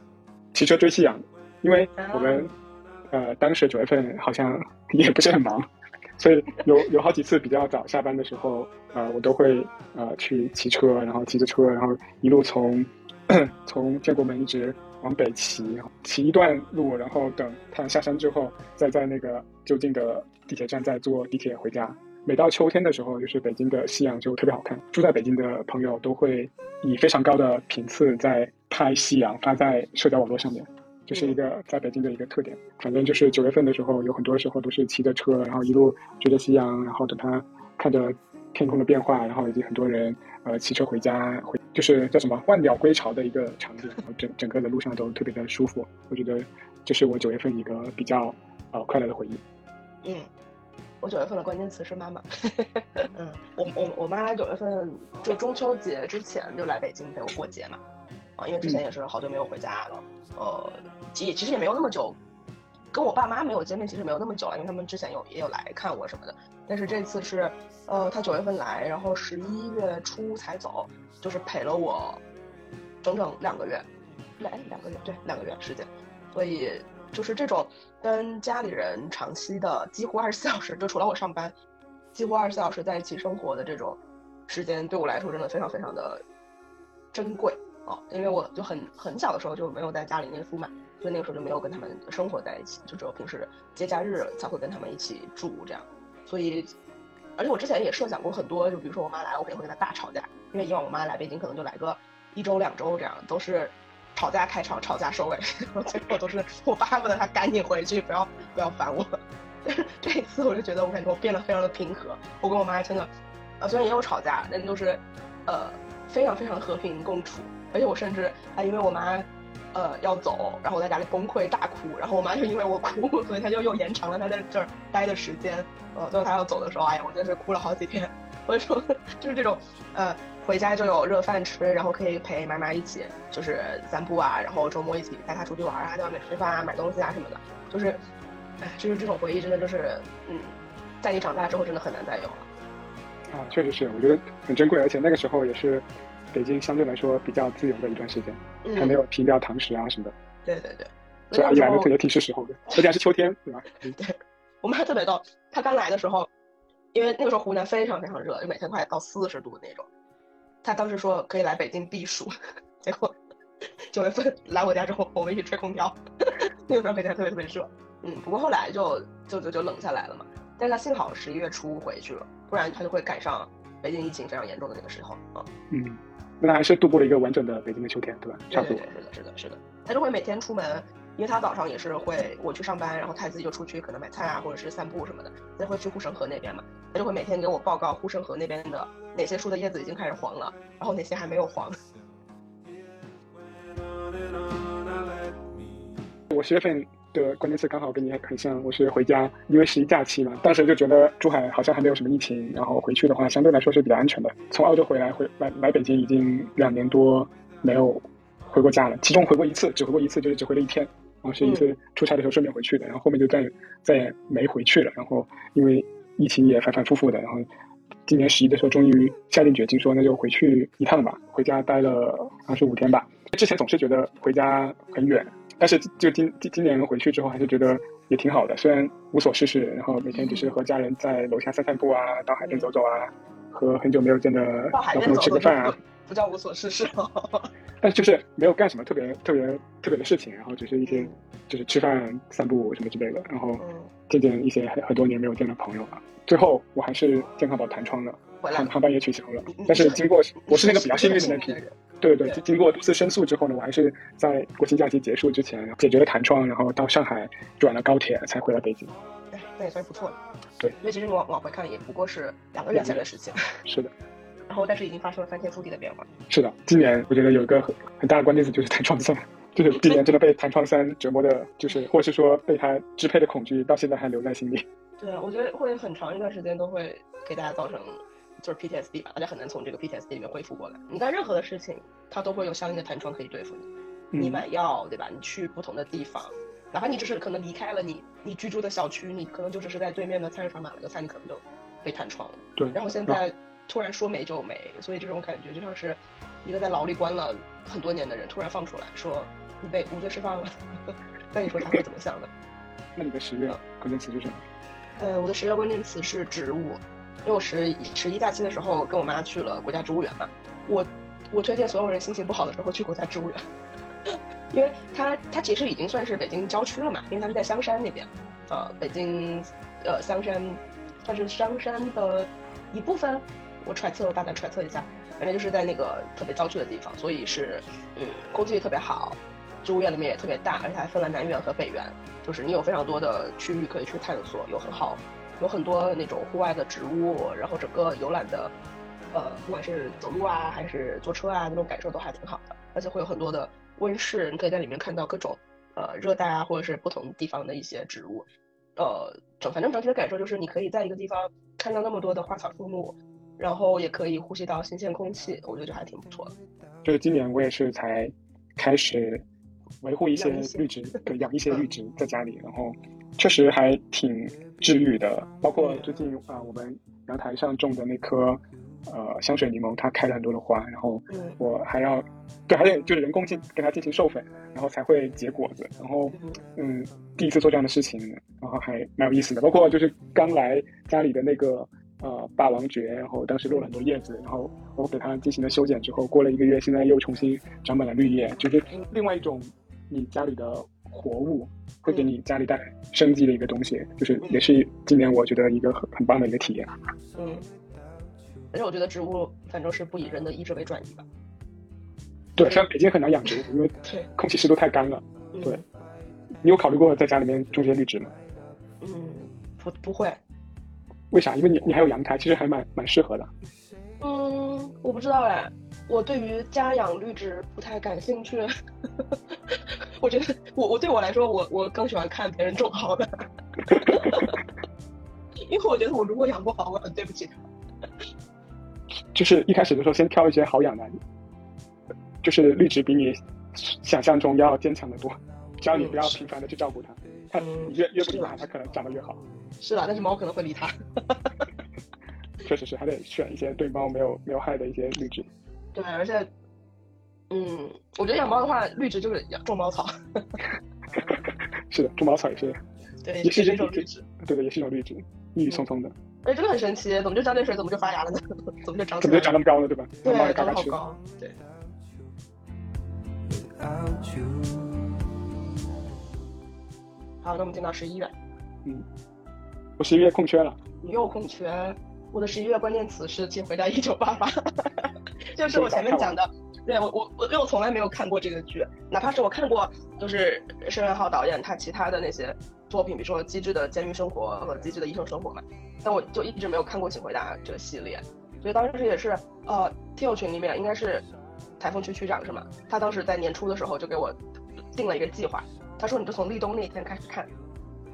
骑车追夕阳，因为我们呃当时九月份好像也不是很忙。所以有有好几次比较早下班的时候，呃，我都会呃去骑车，然后骑着车，然后一路从 从建国门一直往北骑，骑一段路，然后等太阳下山之后，再在那个就近的地铁站再坐地铁回家。每到秋天的时候，就是北京的夕阳就特别好看。住在北京的朋友都会以非常高的频次在拍夕阳，发在社交网络上面。就是一个在北京的一个特点，反正就是九月份的时候，有很多时候都是骑着车，然后一路追着夕阳，然后等它看着天空的变化，然后以及很多人呃骑车回家，回就是叫什么万鸟归巢的一个场景，整整个的路上都特别的舒服。我觉得这是我九月份一个比较呃快乐的回忆。嗯，我九月份的关键词是妈妈。嗯，我我我妈九月份就中秋节之前就来北京陪我过节嘛。啊，因为之前也是好久没有回家了，呃，其其实也没有那么久，跟我爸妈没有见面，其实没有那么久了，因为他们之前有也有来看我什么的。但是这次是，呃，他九月份来，然后十一月初才走，就是陪了我整整两个月，来两个月，对，两个月时间。所以就是这种跟家里人长期的几乎二十四小时，就除了我上班，几乎二十四小时在一起生活的这种时间，对我来说真的非常非常的珍贵。哦，因为我就很很小的时候就没有在家里念书嘛，所以那个时候就没有跟他们生活在一起，就只有平时节假日才会跟他们一起住这样。所以，而且我之前也设想过很多，就比如说我妈来，我肯定会跟她大吵架，因为以往我妈来北京可能就来个一周两周这样，都是吵架开场，吵架收尾，然后最后都是我巴不得他赶紧回去，不要不要烦我。但是这一次我就觉得我感觉我变得非常的平和，我跟我妈真的，呃虽然也有吵架，但都是呃非常非常和平共处。而且我甚至还因为我妈，呃要走，然后我在家里崩溃大哭，然后我妈就因为我哭，所以她就又延长了她在这儿待的时间。呃，最后她要走的时候，哎呀，我真是哭了好几天。所以说，就是这种，呃，回家就有热饭吃，然后可以陪妈妈一起就是散步啊，然后周末一起带她出去玩啊，在外面吃饭啊、买东西啊什么的，就是，哎，就是这种回忆真的就是，嗯，在你长大之后真的很难再有了。啊，确实是，我觉得很珍贵，而且那个时候也是北京相对来说比较自由的一段时间，还没有停掉堂食啊什么的。对对对，所以阿姨来的特别挺是时候的，而且还是秋天，对吧？对，我妈特别逗，她刚来的时候。因为那个时候湖南非常非常热，就每天快到四十度的那种。他当时说可以来北京避暑，结果九月份来我家之后，我们一起吹空调。那个时候北京特别特别热，嗯，不过后来就就就就冷下来了嘛。但是他幸好十一月初回去了，不然他就会赶上北京疫情非常严重的那个时候啊。嗯，那他还是度过了一个完整的北京的秋天，对吧？差不多。是的，是的，是的。他就会每天出门。因为他早上也是会我去上班，然后他自己就出去可能买菜啊，或者是散步什么的。他会去护城河那边嘛，他就会每天给我报告护城河那边的哪些树的叶子已经开始黄了，然后哪些还没有黄。我十月份的关键词刚好跟你很像，我是回家，因为十一假期嘛，当时就觉得珠海好像还没有什么疫情，然后回去的话相对来说是比较安全的。从澳洲回来回来来北京已经两年多没有。回过家了，其中回过一次，只回过一次，就是只回了一天，然后是一次出差的时候顺便回去的，然后后面就再再也没回去了。然后因为疫情也反反复复的，然后今年十一的时候终于下定决心说那就回去一趟吧，回家待了二十五天吧。之前总是觉得回家很远，但是就今今今年回去之后还是觉得也挺好的，虽然无所事事，然后每天只是和家人在楼下散散步啊，到海边走走啊，和很久没有见的老朋友吃个饭啊。不叫无所事事，但就是没有干什么特别特别特别的事情，然后只是一些就是吃饭、散步什么之类的，然后见见一些很很多年没有见的朋友啊。最后我还是健康宝弹窗了，航航班也取消了。但是经过我是那个比较幸运的那批，对对对，经过多次申诉之后呢，我还是在国庆假期结束之前解决了弹窗，然后到上海转了高铁才回了北京。哎，那也算是不错了。对，因为其实你往往回看，也不过是两个月前的事情。是的。然后，但是已经发生了翻天覆地的变化。是的，今年我觉得有一个很很大的关键词就是弹窗三，就是今年真的被弹窗三折磨的，就是或是说被它支配的恐惧，到现在还留在心里。对啊，我觉得会很长一段时间都会给大家造成就是 PTSD 吧，大家很难从这个 PTSD 里面恢复过来。你干任何的事情，它都会有相应的弹窗可以对付你。你买药，对吧？你去不同的地方，哪怕你只是可能离开了你你居住的小区，你可能就只是在对面的菜市场买了个菜，你可能就被弹窗了。对，然后现在。突然说没就没，所以这种感觉就像是一个在牢里关了很多年的人突然放出来说你被无罪释放了，那你说他会怎么想的？那你的十月关键词是什么？呃，我的十月关键词是植物，因为我十十一假期的时候跟我妈去了国家植物园嘛。我我推荐所有人心情不好的时候去国家植物园，因为它它其实已经算是北京郊区了嘛，因为它是在香山那边，呃，北京呃香山算是香山的一部分。我揣测，我大胆揣测一下，反正就是在那个特别郊区的地方，所以是，嗯，空气特别好，植物园里面也特别大，而且还分了南园和北园，就是你有非常多的区域可以去探索，有很好，有很多那种户外的植物，然后整个游览的，呃，不管是走路啊还是坐车啊，那种感受都还挺好的，而且会有很多的温室，你可以在里面看到各种，呃，热带啊或者是不同地方的一些植物，呃，整反正整体的感受就是你可以在一个地方看到那么多的花草树木。然后也可以呼吸到新鲜空气，我觉得就还挺不错的。就是今年我也是才开始维护一些绿植，对，养一些绿植在家里，然后确实还挺治愈的。包括最近啊，我们阳台上种的那棵呃香水柠檬，它开了很多的花，然后我还要对，还得就是人工进给它进行授粉，然后才会结果子。然后嗯，第一次做这样的事情，然后还蛮有意思的。包括就是刚来家里的那个。呃，霸王蕨，然后当时落了很多叶子，然后我给它进行了修剪之后，过了一个月，现在又重新长满了绿叶，就是另外一种你家里的活物会给你家里带来生机的一个东西，就是也是今年我觉得一个很很棒的一个体验。嗯，而且我觉得植物反正是不以人的意志为转移吧。对，像北京很难养植物，因为 空气湿度太干了。对，你有考虑过在家里面种些绿植吗？嗯，不不会。为啥？因为你你还有阳台，其实还蛮蛮适合的。嗯，我不知道哎，我对于家养绿植不太感兴趣。我觉得我我对我来说，我我更喜欢看别人种好的，因为我觉得我如果养不好，我很对不起他。就是一开始的时候，先挑一些好养的，就是绿植比你想象中要坚强的多，只要你不要频繁的去照顾它，它越越不理它，它可能长得越好。是的，但是猫可能会理它。确实是，还得选一些对猫没有没有害的一些绿植。对，而且，嗯，我觉得养猫的话，绿植就是养种猫草。是的，种猫草也是，对，也是一种绿植。对的，也是一种绿植，郁郁葱葱的。哎，真的很神奇，怎么就浇点水，怎么就发芽了呢？怎么就长？怎么就长那么高了，对吧？对，长得好高。对。好，那我们进到十一月。嗯，我十一月空缺了。你又空缺？我的十一月关键词是请回答一九八八，就是我前面讲的。对我我我因为我从来没有看过这个剧，哪怕是我看过，就是申元浩导演他其他的那些作品，比如说《机智的监狱生活》和《机智的医生生活》嘛，但我就一直没有看过《请回答》这个系列。所以当时也是呃，听友群里面应该是台风区区长是吗？他当时在年初的时候就给我定了一个计划，他说你就从立冬那天开始看，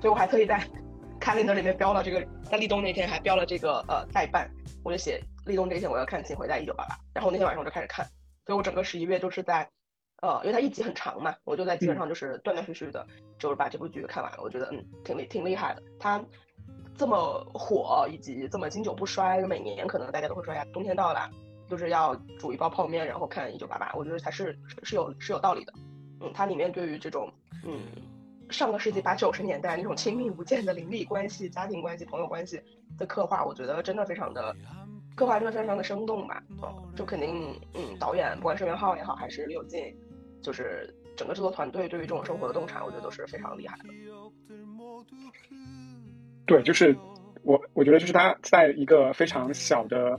所以我还特意在。calendar 里面标了这个，在立冬那天还标了这个呃代办，我就写立冬这一天我要看《请回答一九八八》，然后那天晚上我就开始看，所以我整个十一月都是在，呃，因为它一集很长嘛，我就在基本上就是断断续续的，就是把这部剧看完了。我觉得嗯挺厉挺厉害的，它这么火以及这么经久不衰，每年可能大家都会说呀，冬天到了就是要煮一包泡面然后看一九八八，我觉得它是是有是有道理的，嗯，它里面对于这种嗯。上个世纪八九十年代那种亲密无间的邻里关系、家庭关系、朋友关系的刻画，我觉得真的非常的刻画真的非常的生动吧。嗯，就肯定，嗯，导演不管是袁浩也好，还是李有进，就是整个制作团队对于这种生活的洞察，我觉得都是非常厉害的。对，就是我我觉得就是他在一个非常小的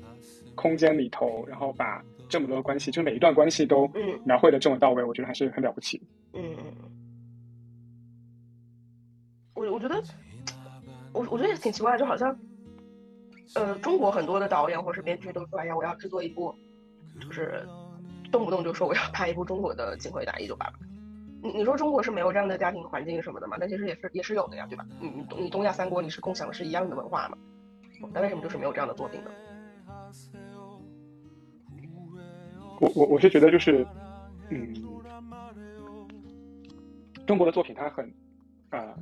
空间里头，然后把这么多关系，就每一段关系都描绘的这么到位，我觉得还是很了不起。嗯嗯。我我觉得，我我觉得也挺奇怪，就好像，呃，中国很多的导演或是编剧都说，哎呀，我要制作一部，就是动不动就说我要拍一部中国的《请回答一九八八》。你你说中国是没有这样的家庭环境什么的嘛？但其实也是也是有的呀，对吧？你你东你东亚三国你是共享的是一样的文化嘛？那为什么就是没有这样的作品呢？我我我是觉得就是，嗯，中国的作品它很，啊。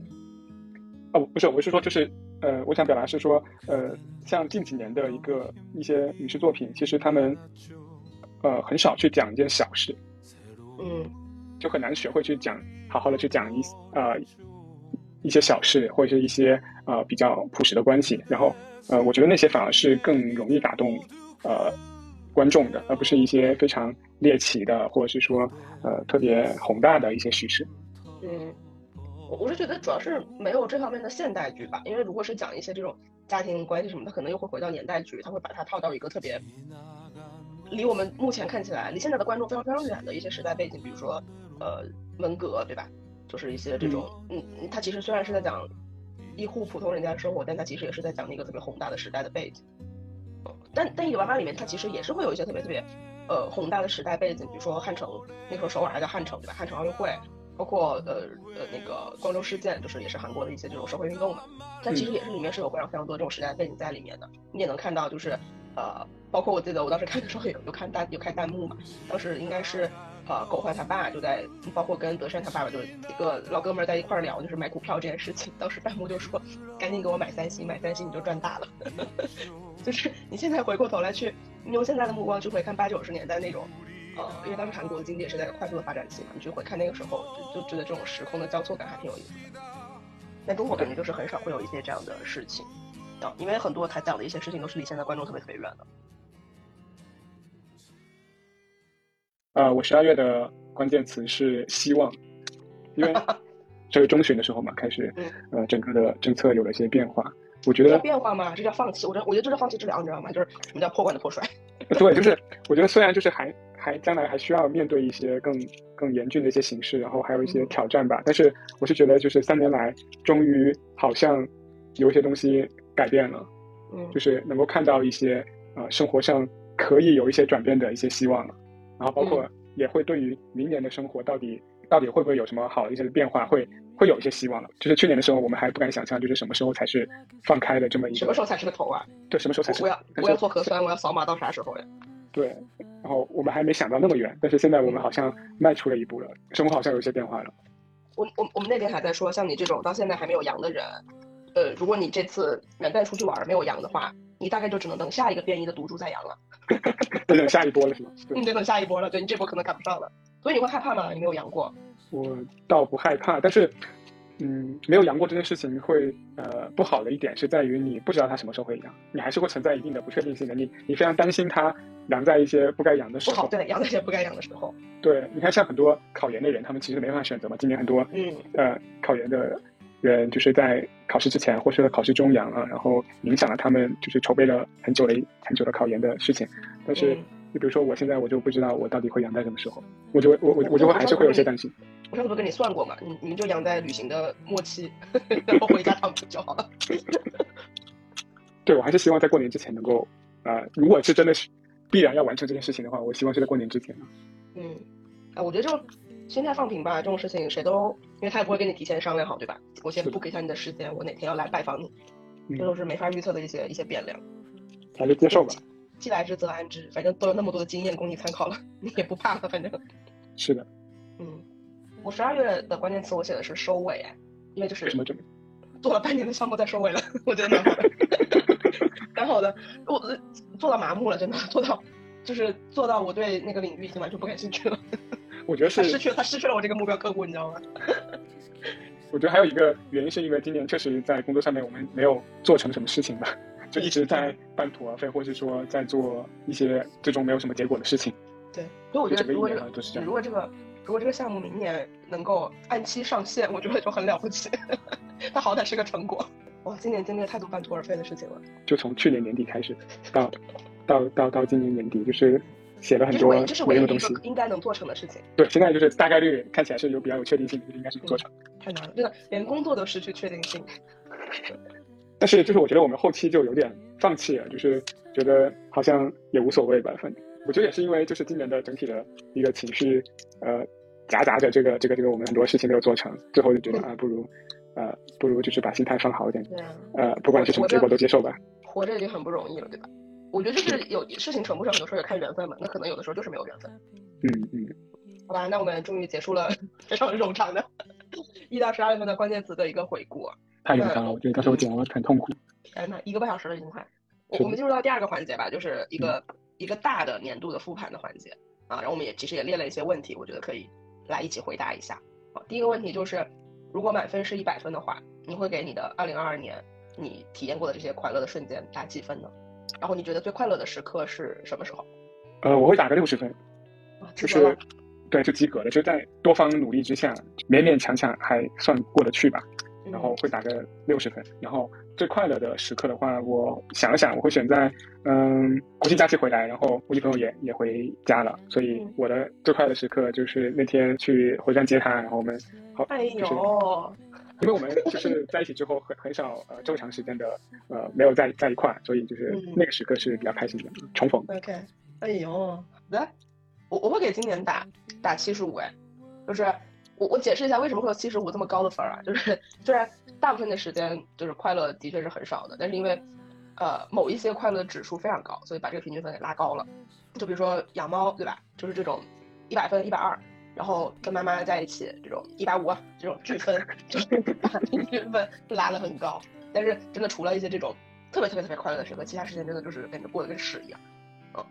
哦，不是，我是说，就是，呃，我想表达是说，呃，像近几年的一个一些影视作品，其实他们，呃，很少去讲一件小事，嗯，就很难学会去讲，好好的去讲一呃一些小事，或者是一些呃比较朴实的关系，然后，呃，我觉得那些反而是更容易打动呃观众的，而不是一些非常猎奇的，或者是说呃特别宏大的一些叙事，嗯。我是觉得主要是没有这方面的现代剧吧，因为如果是讲一些这种家庭关系什么，他可能又会回到年代剧，他会把它套到一个特别离我们目前看起来离现在的观众非常非常远的一些时代背景，比如说呃文革对吧？就是一些这种嗯，他其实虽然是在讲一户普通人家的生活，但他其实也是在讲那个特别宏大的时代的背景。但但一九八八里面它其实也是会有一些特别特别呃宏大的时代背景，比如说汉城那时候首尔还叫汉城对吧？汉城奥运会。包括呃呃那个光州事件，就是也是韩国的一些这种社会运动嘛，但其实也是里面是有非常非常多这种时代背景在里面的。你也能看到，就是呃，包括我记得我当时看的时候有有看弹有看弹幕嘛，当时应该是呃狗焕他爸就在，包括跟德善他爸爸就是一个老哥们在一块聊，就是买股票这件事情。当时弹幕就说赶紧给我买三星，买三星你就赚大了。就是你现在回过头来去，你用现在的目光去回看八九十年代那种。呃，因为当时韩国的经济也是在快速的发展期嘛，你就会看那个时候，就就觉得这种时空的交错感还挺有意思的。在中国感觉就是很少会有一些这样的事情，啊，因为很多他讲的一些事情都是离现在观众特别特别远的。呃，我十二月的关键词是希望，因为 这个中旬的时候嘛，开始，呃，整个的政策有了一些变化。我觉得变化嘛，这叫放弃。我觉得，我觉得这叫放弃治疗，你知道吗？就是什么叫破罐子破摔。对，就是我觉得虽然就是还还将来还需要面对一些更更严峻的一些形势，然后还有一些挑战吧。但是我是觉得，就是三年来终于好像有一些东西改变了，嗯，就是能够看到一些呃生活上可以有一些转变的一些希望了。然后包括也会对于明年的生活到底到底会不会有什么好的一些变化，会会有一些希望了。就是去年的时候，我们还不敢想象，就是什么时候才是放开的这么一个什么时候才是个头啊？对，什么时候才是？我要我要做核酸，我要扫码到啥时候呀？对，然后我们还没想到那么远，但是现在我们好像迈出了一步了，生活好像有一些变化了。我我我们那边还在说，像你这种到现在还没有阳的人，呃，如果你这次元旦出去玩没有阳的话，你大概就只能等下一个变异的毒株再阳了。得等下一波了是吗？你得等下一波了，对你这波可能赶不上了。所以你会害怕吗？你没有阳过？我倒不害怕，但是。嗯，没有阳过这件事情会呃不好的一点是在于你不知道它什么时候会阳，你还是会存在一定的不确定性的。你你非常担心它阳在一些不该阳的时候。不好，对，阳在一些不该阳的时候。对，你看像很多考研的人，他们其实没办法选择嘛。今年很多嗯呃考研的人就是在考试之前或是考试中阳了，然后影响了他们就是筹备了很久的很久的考研的事情。但是你比如说我现在我就不知道我到底会养在什么时候，我就我我我就会还是会有些担心。我上次不跟你算过嘛？你你们就养在旅行的末期，然后回家躺平就好了。对，我还是希望在过年之前能够，啊，如果是真的是必然要完成这件事情的话，我希望是在过年之前。嗯，啊，我觉得就心态放平吧，这种事情谁都，因为他也不会跟你提前商量好，对吧？我先 book 一下你的时间，我哪天要来拜访你，这都是没法预测的一些一些变量。还是接受吧。既来之则安之，反正都有那么多的经验供你参考了，你也不怕了，反正。是的。嗯。我十二月的关键词我写的是收尾，因为就是什么做了半年的项目在收尾了，我觉得蛮好的，蛮好的。我做到麻木了，真的做到就是做到我对那个领域已经完全不感兴趣了。我觉得是他失去了，他失去了我这个目标客户，你知道吗？我觉得还有一个原因是因为今年确实在工作上面我们没有做成什么事情吧，就一直在半途而废，或是说在做一些最终没有什么结果的事情。对，所以我觉得如果这个如果这个。如果这个项目明年能够按期上线，我觉得就很了不起。它好歹是个成果。哇，今年经历了太多半途而废的事情了。就从去年年底开始，到到到到今年年底，就是写了很多没用的东西。应该能做成的事情。对，现在就是大概率看起来是有比较有确定性，就应该是能做成。太难了，真的，连工作都失去确定性。但是就是我觉得我们后期就有点放弃了，就是觉得好像也无所谓吧，反正。我觉得也是因为就是今年的整体的一个情绪，呃，夹杂着这个这个这个我们很多事情没有做成，最后就觉得啊，不如，呃，不如就是把心态放好一点，对啊，呃，不管是什么结果都接受吧。活着已经很不容易了，对吧？我觉得就是有事情成不成，很多时候也看缘分嘛。那可能有的时候就是没有缘分。嗯嗯。好吧，那我们终于结束了 非常冗长的 一到十二月份的关键词的一个回顾。太冗长了，我觉得到时候剪完很痛苦。天呐，一个半小时了，已经快。我们进入到第二个环节吧，就是一个。一个大的年度的复盘的环节啊，然后我们也其实也列了一些问题，我觉得可以来一起回答一下。好，第一个问题就是，如果满分是一百分的话，你会给你的二零二二年你体验过的这些快乐的瞬间打几分呢？然后你觉得最快乐的时刻是什么时候？呃，我会打个六十分，就是对，就及格了，就在多方努力之下，勉勉强强还算过得去吧。然后会打个六十分，然后最快乐的时刻的话，我想了想，我会选在嗯国庆假期回来，然后我女朋友也也回家了，所以我的最快乐的时刻就是那天去火车站接她，然后我们好，哎呦，因为我们就是在一起之后很很少呃这么长时间的呃没有在在一块，所以就是那个时刻是比较开心的重逢。OK，哎呦，好的，我我会给今年打打七十五哎，就是。我我解释一下为什么会有七十五这么高的分儿啊？就是虽然大部分的时间就是快乐的确是很少的，但是因为，呃，某一些快乐指数非常高，所以把这个平均分给拉高了。就比如说养猫，对吧？就是这种一百分、一百二，然后跟妈妈在一起这种一百五这种巨分，就是把平均分拉得很高。但是真的除了一些这种特别特别特别快乐的时刻，其他时间真的就是感觉过得跟屎一样。嗯，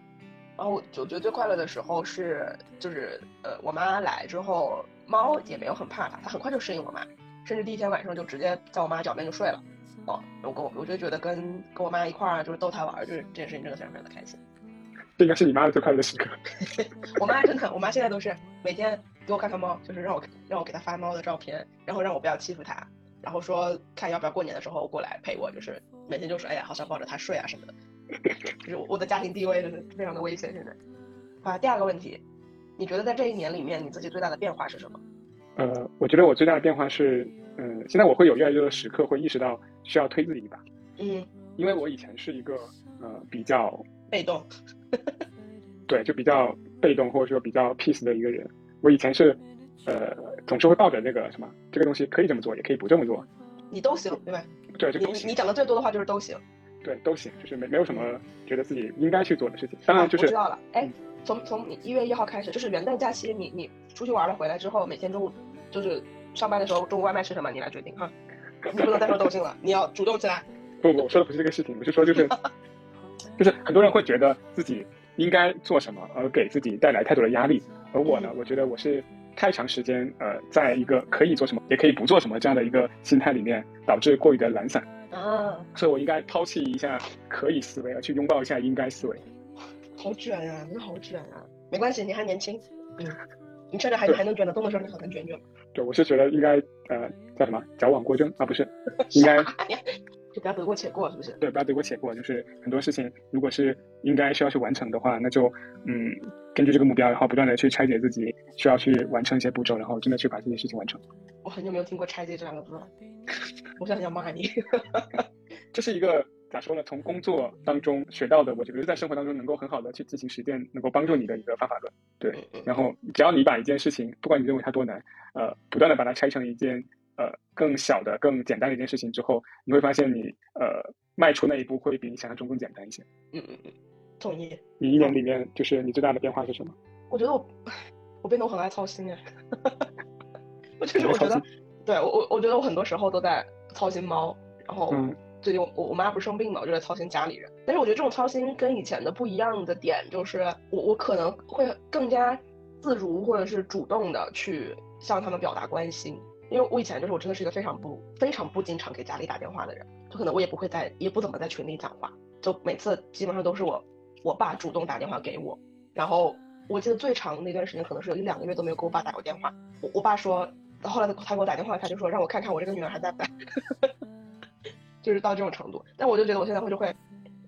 然后我觉得最快乐的时候是就是呃我妈来之后。猫也没有很怕它，它很快就适应我妈，甚至第一天晚上就直接在我妈脚边就睡了。哦，我跟我我就觉得跟跟我妈一块儿就是逗它玩，就是这件事情真的非常非常的开心。这应该是你妈的最快乐的时刻。我妈真的，我妈现在都是每天给我看看猫，就是让我让我给她发猫的照片，然后让我不要欺负它，然后说看要不要过年的时候过来陪我，就是每天就说哎呀好想抱着它睡啊什么的。就是我的家庭地位就是非常的危险现在。好，第二个问题。你觉得在这一年里面，你自己最大的变化是什么？呃，我觉得我最大的变化是，嗯，现在我会有越来越多的时刻会意识到需要推自己一把。嗯，因为我以前是一个呃比较被动，对，就比较被动或者说比较 peace 的一个人。我以前是呃总是会抱着那个什么，这个东西可以这么做，也可以不这么做。你都行，对吧？对，就你都行。你讲的最多的话就是都行。对，都行，就是没没有什么觉得自己应该去做的事情。当然，就是知道了。哎嗯，从从你一月一号开始，就是元旦假期，你你出去玩了回来之后，每天中午就是上班的时候，中午外卖吃什么，你来决定哈。你不能再说 都行了，你要主动起来。不不，我说的不是这个事情，我是说就是 就是很多人会觉得自己应该做什么，而给自己带来太多的压力。而我呢，我觉得我是太长时间呃，在一个可以做什么，也可以不做什么这样的一个心态里面，导致过于的懒散。啊，所以我应该抛弃一下可以思维，而去拥抱一下应该思维。好卷呀、真的好卷啊！没关系，你还年轻，嗯，你趁着还还能卷得动的时候，你好能卷卷。对，我是觉得应该呃叫什么矫枉过正啊，不是，应该就不要得过且过，是不是？对，不要得过且过。就是很多事情，如果是应该需要去完成的话，那就嗯根据这个目标，然后不断的去拆解自己需要去完成一些步骤，然后真的去把这件事情完成。我很久没有听过“拆解”这两个字了，我现在想骂你。这是一个咋说呢？从工作当中学到的，我觉得在生活当中能够很好的去进行实践，能够帮助你的一个方法论。对，然后只要你把一件事情，不管你认为它多难，呃，不断的把它拆成一件呃更小的、更简单的一件事情之后，你会发现你呃迈出那一步会比你想象中更简单一些。嗯嗯嗯，同意。你一年里面就是你最大的变化是什么？我觉得我我变得我很爱操心哎，我 就是我觉得对我我我觉得我很多时候都在操心猫，然后嗯最近我我妈不是生病嘛，我就在操心家里人。但是我觉得这种操心跟以前的不一样的点就是，我我可能会更加自如或者是主动的去向他们表达关心，因为我以前就是我真的是一个非常不非常不经常给家里打电话的人，就可能我也不会在也不怎么在群里讲话，就每次基本上都是我我爸主动打电话给我，然后我记得最长的那段时间可能是有一两个月都没有给我爸打过电话，我我爸说，后来他他给我打电话，他就说让我看看我这个女儿还在不在。就是到这种程度。但我就觉得我现在会就会，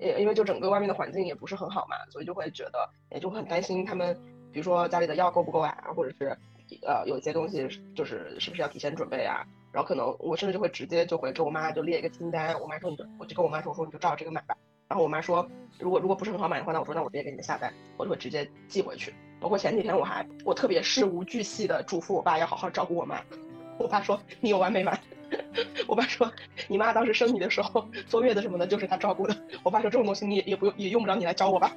呃，因为就整个外面的环境也不是很好嘛，所以就会觉得，也就很担心他们，比如说家里的药够不够啊，或者是，呃，有一些东西就是是不是要提前准备啊。然后可能我甚至就会直接就会跟我妈就列一个清单，我妈说你就我就跟我妈说我说你就照这个买吧。然后我妈说如果如果不是很好买的话，那我说那我直接给你们下单，我就会直接寄回去。包括前几天我还我特别事无巨细的嘱咐我爸要好好照顾我妈，我爸说你有完没完？我爸说，你妈当时生你的时候坐月子什么的，就是她照顾的。我爸说这种东西你也也不用也用不着你来教我吧。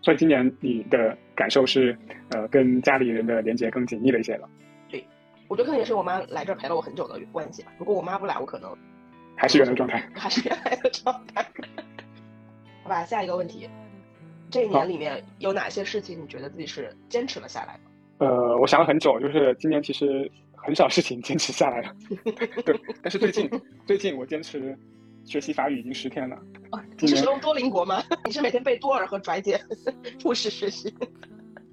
所以今年你的感受是，呃，跟家里人的连接更紧密了一些了，对我觉得可能也是我妈来这儿陪了我很久的关系吧。如果我妈不来，我可能还是原来状态。还是原来的状态。好吧，下一个问题，这一年里面有哪些事情你觉得自己是坚持了下来的？呃，我想了很久，就是今年其实很少事情坚持下来了，对。但是最近最近我坚持学习法语已经十天了，你是使用多邻国吗？你是每天背多尔和拽姐复试学习？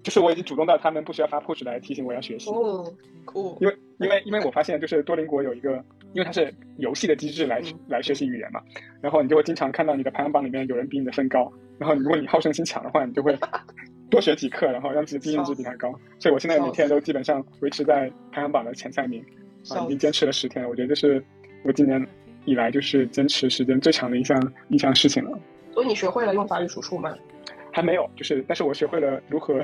就是我已经主动到他们不需要发 push 来提醒我要学习，哦，酷。因为因为因为我发现就是多邻国有一个，因为它是游戏的机制来嗯来学习语言嘛，然后你就会经常看到你的排行榜里面有人比你的分高，然后如果你好胜心强的话，你就会多学几课，然后让自己的经验值比他高。所以我现在每天都基本上维持在排行榜的前三名，啊，已经坚持了十天了。我觉得这是我今年以来就是坚持时间最长的一项一项事情了。所以你学会了用法语输出吗还没有，就是但是我学会了如何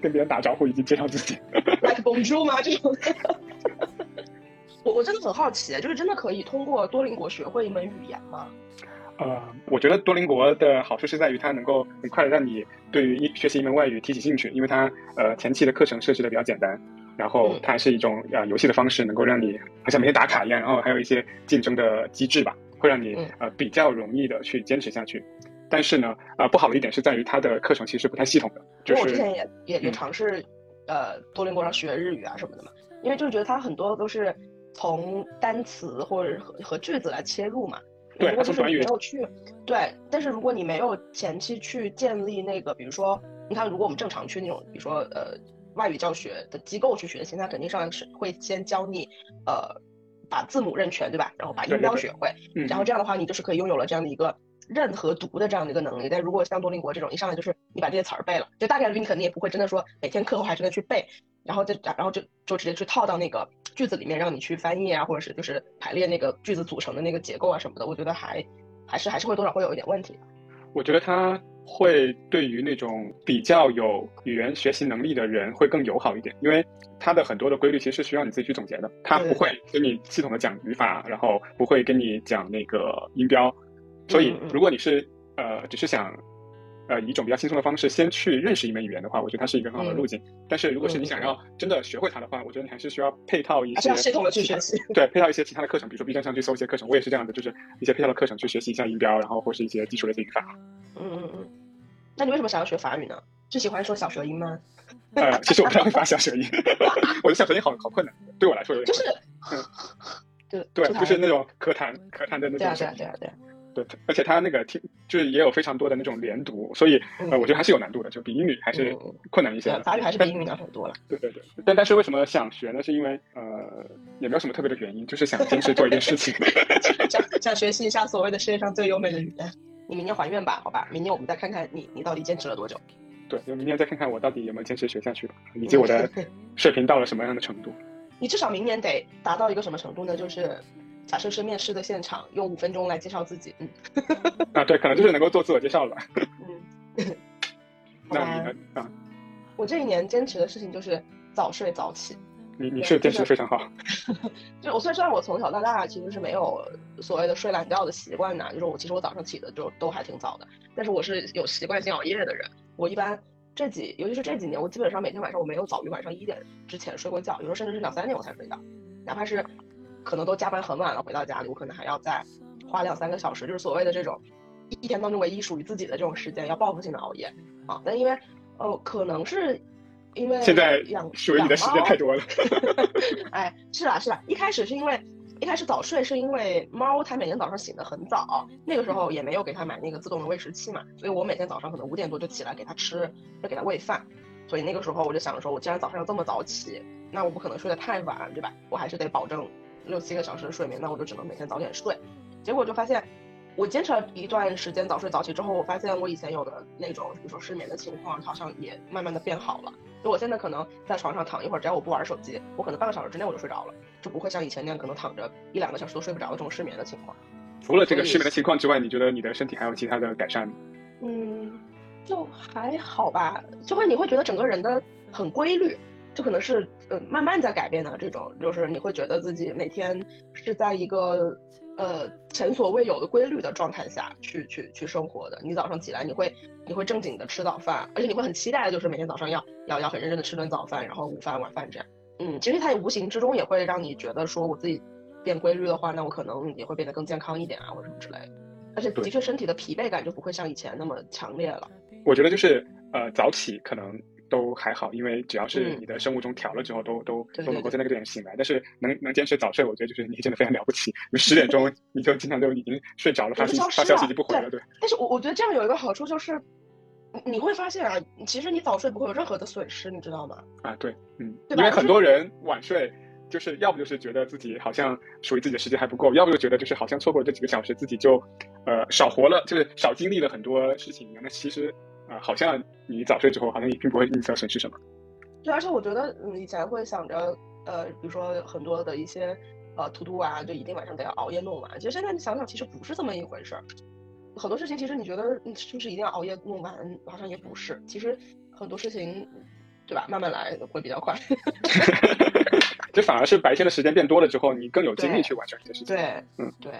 跟别人打招呼以及介绍自己。？Like bonjour 吗？这种。我我真的很好奇，就是真的可以通过多邻国学会一门语言吗？呃，我觉得多邻国的好处是在于它能够很快的让你对于一学习一门外语提起兴趣，因为它呃前期的课程设置的比较简单，然后嗯它是一种呃游戏的方式，能够让你好像每天打卡一样，然后还有一些竞争的机制吧，会让你嗯呃比较容易的去坚持下去。但是呢，呃不好的一点是在于它的课程其实不太系统的，就因为我之前也也也嗯尝试，呃，多邻国上学日语啊什么的嘛，因为就是觉得它很多都是从单词或者和和句子来切入嘛。对如果就是你没有去，对，但是如果你没有前期去建立那个，比如说，你看，如果我们正常去那种，比如说呃外语教学的机构去学习，那肯定上来是会先教你，呃，把字母认全，对吧？然后把音标学会，嗯然后这样的话，你就是可以拥有了这样的一个认和读的这样的一个能力。但如果像多邻国这种，一上来就是你把这些词儿背了，就大概率你肯定也不会真的说每天课后还真的去背，然后再然后就就直接去套到那个句子里面，让你去翻译啊，或者是就是排列那个句子组成的那个结构啊什么的。我觉得还还是还是会多少会有一点问题。我觉得它会对于那种比较有语言学习能力的人会更友好一点，因为它的很多的规律其实是需要你自己去总结的，它不会跟你系统的讲语法，然后不会跟你讲那个音标，所以如果你是呃只是想。呃，以一种比较轻松的方式先去认识一门语言的话，我觉得它是一个很好的路径。但是如果是你想要真的学会它的话，我觉得你还是需要配套一些系统的去学习。对，配套一些其他的课程，比如说 B 站上去搜一些课程，我也是这样的，就是一些配套的课程去学习一下音标，然后或是一些基础的语法。嗯嗯嗯。那你为什么想要学法语呢？是喜欢说小舌音吗？呃，其实我不太会发小舌音，我的小舌音好好困难，对我来说有点。就是。嗯。对 对，就是那种可弹可弹的那种。对啊对啊对啊对啊。对，而且它那个听就是也有非常多的那种连读，所以呃，我觉得还是有难度的，就比英语还是困难一些。法语还是比英语难很多了。对对对，但但是为什么想学呢？是因为呃，也没有什么特别的原因，就是想坚持做一件事情，想想学习一下所谓的世界上最优美的语言。你明年还愿吧，好吧，明年我们再看看你你到底坚持了多久。对，就明年再看看我到底有没有坚持学下去，以及我的 水平到了什么样的程度。你至少明年得达到一个什么程度呢？就是。假设是面试的现场，用五分钟来介绍自己。嗯，啊，对，可能就是能够做自我介绍了。嗯，那你呢？啊，我这一年坚持的事情就是早睡早起。你你是坚持的非常好。就我虽然我从小到大其实是没有所谓的睡懒觉的习惯的，就是我其实我早上起的就都还挺早的，但是我是有习惯性熬夜的人。我一般这几，尤其是这几年，我基本上每天晚上我没有早于晚上一点之前睡过觉，有时候甚至是两三点我才睡觉，哪怕是。可能都加班很晚了，回到家里，我可能还要再花两三个小时，就是所谓的这种一天当中唯一属于自己的这种时间，要报复性的熬夜啊。但因为呃，可能是因为现在属于你的时间太多了。哎，是啦是啦，一开始是因为一开始早睡是因为猫它每天早上醒得很早，那个时候也没有给它买那个自动的喂食器嘛，所以我每天早上可能五点多就起来给它吃，要给它喂饭。所以那个时候我就想说，我既然早上要这么早起，那我不可能睡得太晚，对吧？我还是得保证。六七个小时的睡眠，那我就只能每天早点睡。结果就发现，我坚持了一段时间早睡早起之后，我发现我以前有的那种，比如说失眠的情况，好像也慢慢的变好了。就我现在可能在床上躺一会儿，只要我不玩手机，我可能半个小时之内我就睡着了，就不会像以前那样可能躺着一两个小时都睡不着的这种失眠的情况。除了这个失眠的情况之外，你觉得你的身体还有其他的改善吗？嗯，就还好吧，就会你会觉得整个人的很规律。就可能是呃慢慢在改变的这种，就是你会觉得自己每天是在一个呃前所未有的规律的状态下去去去生活的。你早上起来，你会你会正经的吃早饭，而且你会很期待的就是每天早上要要要很认真的吃顿早饭，然后午饭晚饭这样。嗯，其实它也无形之中也会让你觉得说我自己变规律的话，那我可能也会变得更健康一点啊，或者什么之类的。而且的确身体的疲惫感就不会像以前那么强烈了。我觉得就是呃早起可能。都还好，因为只要是你的生物钟调了之后，都都都能够在那个点醒来。但是能能坚持早睡，我觉得就是你真的非常了不起。十点钟你就经常就已经睡着了，发信发消息就不回了。对。但是我我觉得这样有一个好处就是，你会发现啊，其实你早睡不会有任何的损失，你知道吗？啊，对，嗯，因为很多人晚睡，就是要不就是觉得自己好像属于自己的时间还不够，要不就觉得就是好像错过了这几个小时，自己就呃少活了，就是少经历了很多事情。那其实。啊，好像你早睡之后，好像也并不会因此损失什么。对，而且我觉得，嗯，以前会想着，呃，比如说很多的一些，呃，to do 啊，就一定晚上得要熬夜弄完。其实现在你想想，其实不是这么一回事儿。很多事情，其实你觉得是不是一定要熬夜弄完？好像也不是。其实很多事情，对吧？慢慢来会比较快。这反而是白天的时间变多了之后，你更有精力去完成这些事情。对，嗯，对。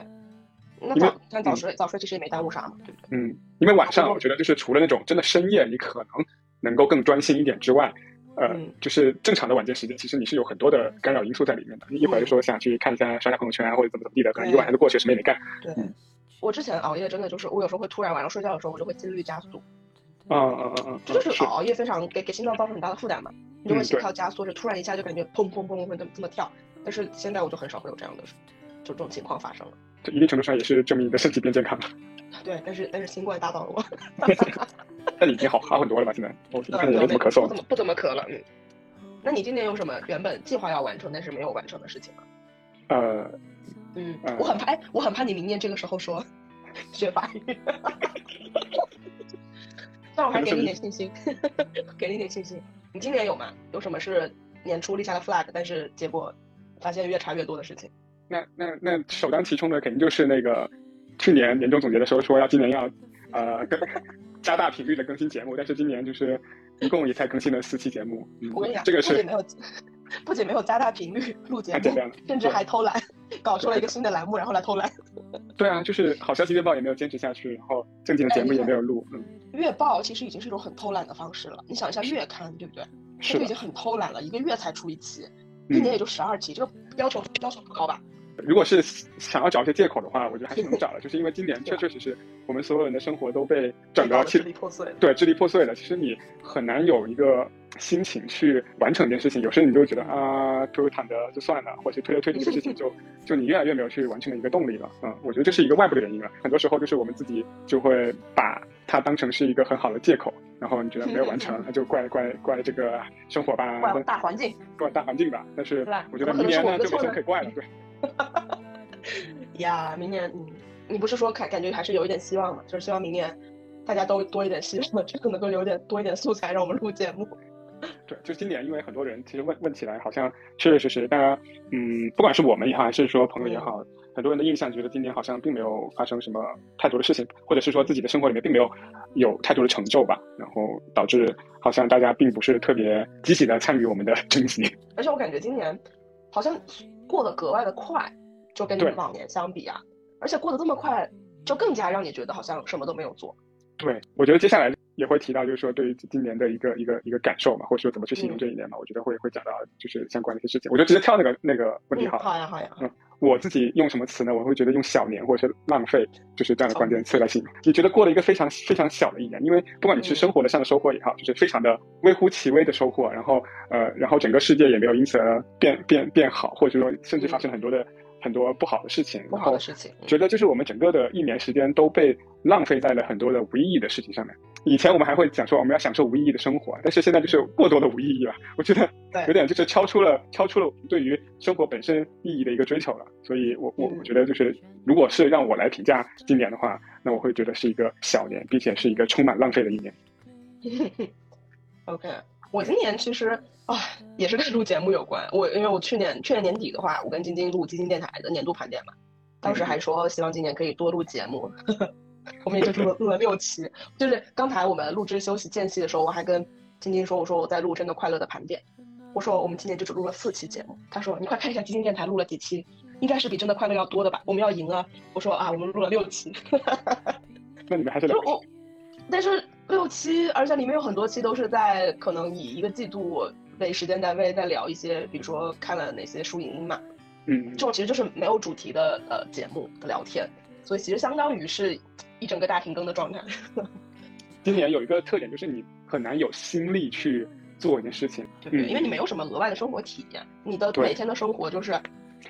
那早像早睡早睡其实也没耽误啥嘛，对不对？嗯，因为晚上我觉得就是除了那种真的深夜你可能能够更专心一点之外，呃，就是正常的晚间时间，其实你是有很多的干扰因素在里面的。你一会儿就说想去看一下刷刷朋友圈啊，或者怎么怎么地的，可能一晚上就过去什么也没干。对，我之前熬夜真的就是我有时候会突然晚上睡觉的时候，我就会心率加速。嗯嗯嗯嗯，就是熬夜非常给给心脏造成很大的负担嘛，你就会心跳加速，就突然一下就感觉砰砰砰会这么这么跳。但是现在我就很少会有这样的就这种情况发生了。一定程度上也是证明你的身体变健康了。对，但是但是新冠打倒了我。那你已经好好很多了吧？现在我看你没怎么咳嗽。不怎么不怎么咳了。嗯。那你今年有什么原本计划要完成但是没有完成的事情吗？呃，嗯，我很怕，我很怕你明年这个时候说学法语。但我还给你点信心，给你点信心。你今年有吗？有什么是年初立下的 flag，但是结果发现越查越多的事情？那那那首当其冲的肯定就是那个去年年终总结的时候说要今年要呃更加大频率的更新节目，但是今年就是一共也才更新了四期节目。嗯我跟你讲，这个是不仅没有，不仅没有加大频率录节目甚至还偷懒，搞出了一个新的栏目，然后来偷懒。对啊，就是好消息月报也没有坚持下去，然后正经的节目也没有录。嗯，月报其实已经是一种很偷懒的方式了。你想一下月刊，对不对？它是就已经很偷懒了，一个月才出一期，嗯一年也就十二期，这个要求要求不高吧？如果是想要找一些借口的话，我觉得还是能找的，就是因为今年确确实实我们所有人的生活都被整个支离破碎。对支离破碎了。其实你很难有一个心情去完成一件事情，有时候你就会觉得啊，推推躺着就算了，或者推着推着这个事情就就你越来越没有去完成的一个动力了。嗯，我觉得这是一个外部的原因了。很多时候就是我们自己就会把它当成是一个很好的借口，然后你觉得没有完成，那就怪怪怪这个生活吧，怪大环境怪大环境吧。但是我觉得明年呢就没怎么可能是我的错呢什么可以怪了，对。呀，明年嗯，你不是说感感觉还是有一点希望嘛？就是希望明年大家都多一点希望，这个能够留点多一点素材让我们录节目。对，就今年，因为很多人其实问问起来，好像确确实实，大家嗯，不管是我们也好，还是说朋友也好，很多人的印象觉得今年好像并没有发生什么太多的事情，或者是说自己的生活里面并没有有太多的成就吧，然后导致好像大家并不是特别积极的参与我们的征集。而且我感觉今年好像过得格外的快，就跟你对往年相比啊，而且过得这么快，就更加让你觉得好像什么都没有做。对，我觉得接下来也会提到，就是说对于今年的一个一个一个感受嘛，或者说怎么去形容这一年嘛，我觉得会会讲到就是相关的一些事情。我就直接跳那个那个问题嗯，好了。好呀好呀，嗯，我自己用什么词呢？我会觉得用小年或者是浪费，就是这样的关键词来形容。你觉得过了一个非常非常小的一年，因为不管你是生活的上的收获也好，就是非常的微乎其微的收获，然后呃，然后整个世界也没有因此而变变变好，或者说甚至发生很多的、很多不好的事情，不好的事情。嗯觉得就是我们整个的一年时间都被浪费在了很多的无意义的事情上面。以前我们还会讲说我们要享受无意义的生活，但是现在就是过多的无意义了。我觉得有点就是超出了超出了我们对于生活本身意义的一个追求了。所以我我嗯我觉得就是如果是让我来评价今年的话，那我会觉得是一个小年，并且是一个充满浪费的一年。OK，我今年其实啊也是跟录节目有关。我因为我去年去年年底的话，我跟晶晶录基金电台的年度盘点嘛，当时还说希望今年可以多录节目，我们也就录了录了六期。就是刚才我们录制休息间隙的时候，我还跟晶晶说，我说我在录真的快乐的盘点，我说我们今年就只录了四期节目。她说你快看一下基金电台录了几期，应该是比真的快乐要多的吧？我们要赢啊！我说啊，我们录了六期。那你们还是两就我，但是六期，而且里面有很多期都是在可能以一个季度为时间单位，在聊一些，比如说看了哪些书影音嘛，嗯这种其实就是没有主题的呃节目的聊天，所以其实相当于是一整个大停更的状态。今年有一个特点就是你很难有心力去做一件事情，对对？嗯因为你没有什么额外的生活体验，你的每天的生活就是。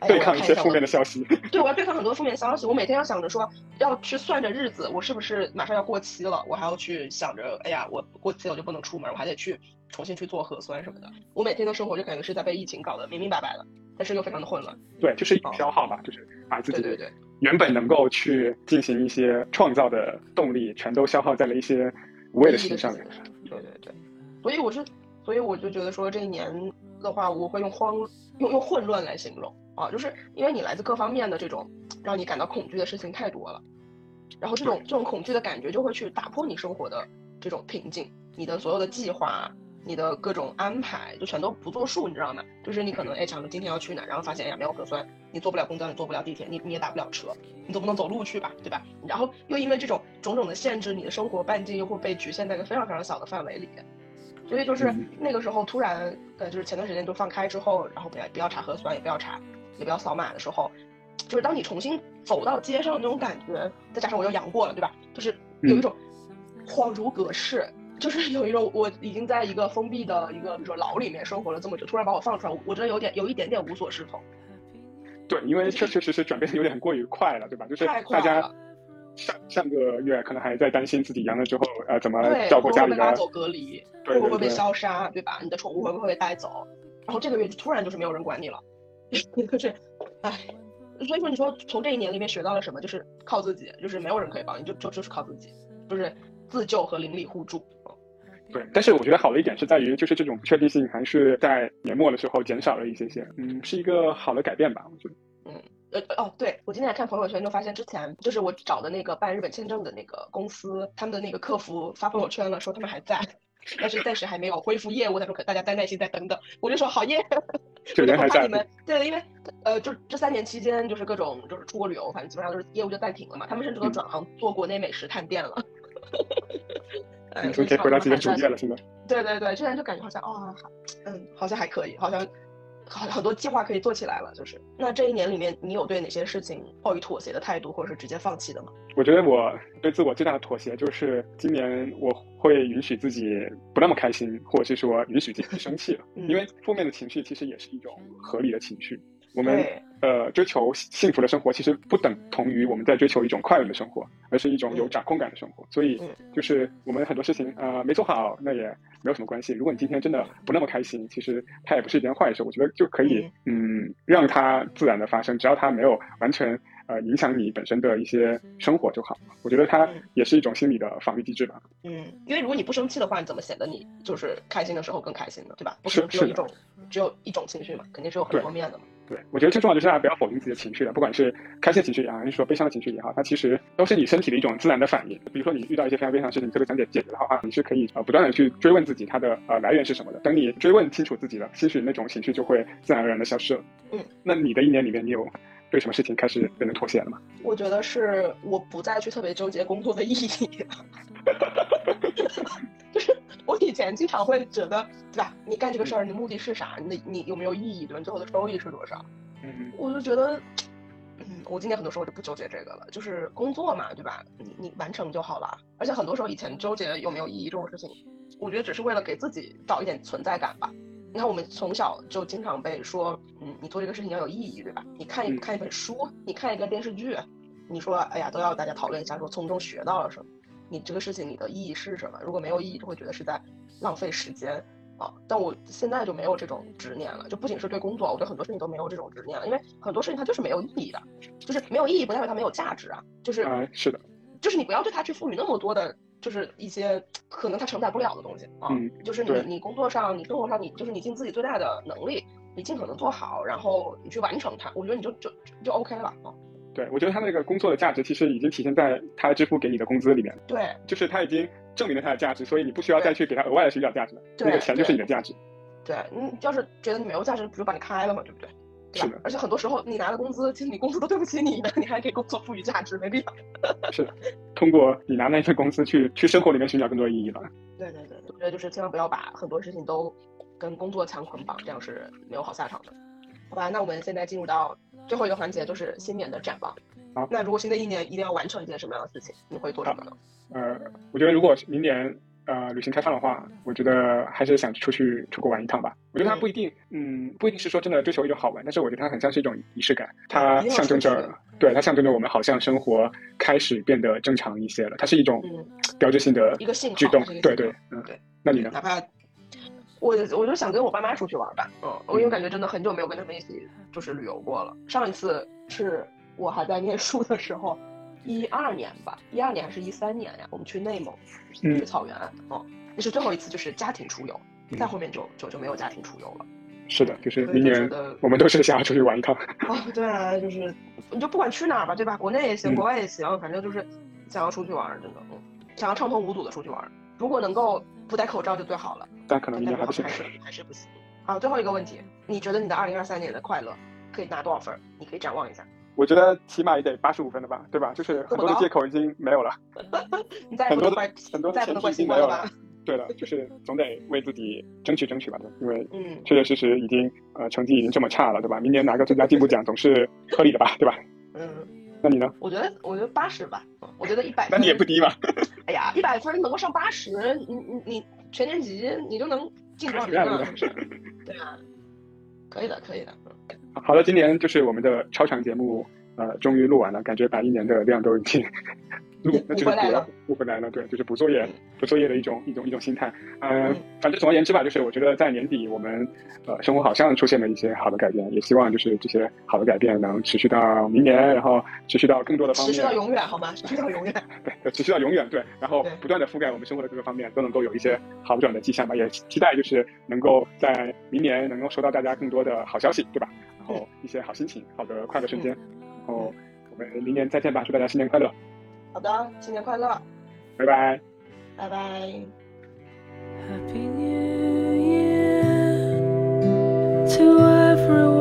对抗一些负面的消息。对，我要对抗很多负面消息。我每天要想着说，要去算着日子，我是不是马上要过期了？我还要去想着，哎呀，我过期了我就不能出门，我还得去重新去做核酸什么的。我每天的生活就感觉是在被疫情搞得明明白白的，但是又非常的混乱。对，就是一种消耗吧，就是把自己对对对，原本能够去进行一些创造的动力，全都消耗在了一些无谓的事情上面。对对对，所以我是，所以我就觉得说这一年的话，我会用慌用用混乱来形容啊，就是因为你来自各方面的这种让你感到恐惧的事情太多了，然后这种这种恐惧的感觉就会去打破你生活的这种平静，你的所有的计划。你的各种安排就全都不作数，你知道吗？就是你可能哎想着今天要去哪，然后发现哎呀没有核酸，你坐不了公交，你坐不了地铁，你你也打不了车，你总不能走路去吧，对吧？然后又因为这种种种的限制，你的生活半径又会被局限在一个非常非常小的范围里，所以就是嗯那个时候突然呃，就是前段时间就放开之后，然后不要不要查核酸，也不要查，也不要扫码的时候，就是当你重新走到街上那种感觉，再加上我又阳过了，对吧？就是有一种恍如隔世。就是有一种我已经在一个封闭的一个比如说牢里面生活了这么久，突然把我放出来，我真的有点有一点点无所适从。对，因为确确实实转变的有点过于快了，对吧？就是大家上上个月可能还在担心自己阳了之后，呃，怎么对，照顾家里的会被拉走隔离？对会不会被消杀？对吧？你的宠物会不会被带走？然后这个月就突然就是没有人管你了，就是，唉，所以说你说从这一年里面学到了什么？就是靠自己，就是没有人可以帮你，就就就是靠自己，就是自救和邻里互助。对，但是我觉得好的一点是在于，就是这种不确定性还是在年末的时候减少了一些些，嗯，是一个好的改变吧，我觉得。嗯呃哦，对我今天看朋友圈就发现，之前就是我找的那个办日本签证的那个公司，他们的那个客服发朋友圈了，说他们还在，但是暂时还没有恢复业务，他说可大家再耐心再等等。我就说好耶，就人还在。你们对，因为呃，就这三年期间，就是各种就是出国旅游，反正基本上都是业务就暂停了嘛。他们甚至都转行做国内美食探店了。你说可以回到自己的主业了，是吗？对对对，现在就感觉好像哦，嗯，好像还可以，好像。很很多计划可以做起来了，就是那这一年里面，你有对哪些事情抱以妥协的态度，或者是直接放弃的吗？我觉得我对自我最大的妥协就是今年我会允许自己不那么开心，或者是说允许自己生气了，因为负面的情绪其实也是一种合理的情绪。我们呃追求幸福的生活，其实不等同于我们在追求一种快乐的生活，而是一种有掌控感的生活。所以就是我们很多事情呃没做好，那也没有什么关系。如果你今天真的不那么开心，其实它也不是一件坏事。我觉得就可以嗯让它自然的发生，只要它没有完全呃影响你本身的一些生活就好。我觉得它也是一种心理的防御机制吧。嗯，因为如果你不生气的话，你怎么显得你就是开心的时候更开心呢？对吧？不是只有一种只有一种情绪嘛，肯定是有很多面的嘛。对，我觉得最重要就是大家不要否定自己的情绪了，不管是开心的情绪也好，还是说悲伤的情绪也好，它其实都是你身体的一种自然的反应。比如说你遇到一些非常悲伤的事情，特别想解解决的话，你是可以呃不断的去追问自己它的呃来源是什么的。等你追问清楚自己了，兴许那种情绪就会自然而然的消失了。嗯，那你的一年里面，你有对什么事情开始变得妥协了吗？我觉得是我不再去特别纠结工作的意义。就是我以前经常会觉得，对吧？你干这个事儿，你目的是啥？你你有没有意义？对吧？最后的收益是多少？嗯我就觉得，嗯，我今年很多时候就不纠结这个了，就是工作嘛，对吧？你你完成就好了。而且很多时候以前纠结有没有意义这种事情，我觉得只是为了给自己找一点存在感吧。你看我们从小就经常被说，嗯，你做这个事情要有意义，对吧？你看一看一本书，你看一个电视剧，你说，哎呀，都要大家讨论一下，说从中学到了什么？你这个事情你的意义是什么？如果没有意义，就会觉得是在浪费时间。啊！但我现在就没有这种执念了，就不仅是对工作，我对很多事情都没有这种执念了，因为很多事情它就是没有意义的，就是没有意义不代表它没有价值啊，就是啊，是的，就是你不要对它去赋予那么多的，就是一些可能它承载不了的东西啊，就是你你工作上，你生活上，你就是你尽自己最大的能力，你尽可能做好，然后你去完成它，我觉得你就就就 OK 了啊。对，我觉得他那个工作的价值其实已经体现在他支付给你的工资里面。对，就是他已经证明了他的价值，所以你不需要再去给他额外的寻找价值了。那个钱就是你的价值。对，你要是觉得你没有价值，不就把你开了嘛，对不对？是的。而且很多时候你拿的工资，其实你工资都对不起你的，你还给工作赋予价值，没必要。是的，通过你拿那份工资去去生活里面寻找更多的意义吧。对对对，我觉得就是千万不要把很多事情都跟工作强捆绑，这样是没有好下场的。好吧，那我们现在进入到最后一个环节，就是新年的展望。好，那如果新的一年一定要完成一件什么样的事情，你会做什么呢？呃，我觉得如果明年呃旅行开放的话，我觉得还是想出去出国玩一趟吧。我觉得它不一定，嗯，不一定是说真的追求一种好玩，但是我觉得它很像是一种仪式感，它象征着，对，它象征着我们好像生活开始变得正常一些了。它是一种标志性的一个信举动，对对，嗯对。那你呢？哪怕我我就想跟我爸妈出去玩吧，嗯，我因为感觉真的很久没有跟他们一起就是旅游过了。上一次是。我还在念书的时候，一二年吧，一二年还是一三年呀？我们去内蒙，去草原，哦，那是最后一次，就是家庭出游，再后面就就就没有家庭出游了。是的，就是明年我们都是想要出去玩一趟。哦，对啊，就是你就不管去哪儿吧，对吧？国内也行，国外也行，反正就是想要出去玩，真的，嗯，想要畅通无阻的出去玩。如果能够不戴口罩就最好了，但可能明年还不是还是不行。好，最后一个问题，你觉得你的二零二三年的快乐可以拿多少分？你可以展望一下。我觉得起码也得八十五分的吧，对吧？就是很多的借口已经没有了，很多的很多的前提已经没有了。对了，就是总得为自己争取争取吧，因为嗯，确确实实已经呃成绩已经这么差了，对吧？明年拿个最佳进步奖总是合理的吧，对吧？嗯，那你呢？我觉得我觉得八十吧，我觉得一百。那你也不低嘛。哎呀，一百分能够上八十，你你你全年级你就能进多少名了？对啊，可以的，可以的。好了，今年就是我们的超长节目，呃，终于录完了，感觉把一年的量都已经 那就是补补回来了，对，就是补作业、补作业的一种一种一种心态。嗯，反正总而言之吧，就是我觉得在年底，我们呃生活好像出现了一些好的改变，也希望就是这些好的改变能持续到明年，然后持续到更多的方面，持续到永远好吗？持续到永远，对，持续到永远，对，然后不断的覆盖我们生活的各个方面，都能够有一些好转的迹象吧。也期待就是能够在明年能够收到大家更多的好消息，对吧？然后一些好心情、好的快乐瞬间。然后我们明年再见吧，祝大家新年快乐！好的新年快乐拜拜拜拜 happy new year to everyone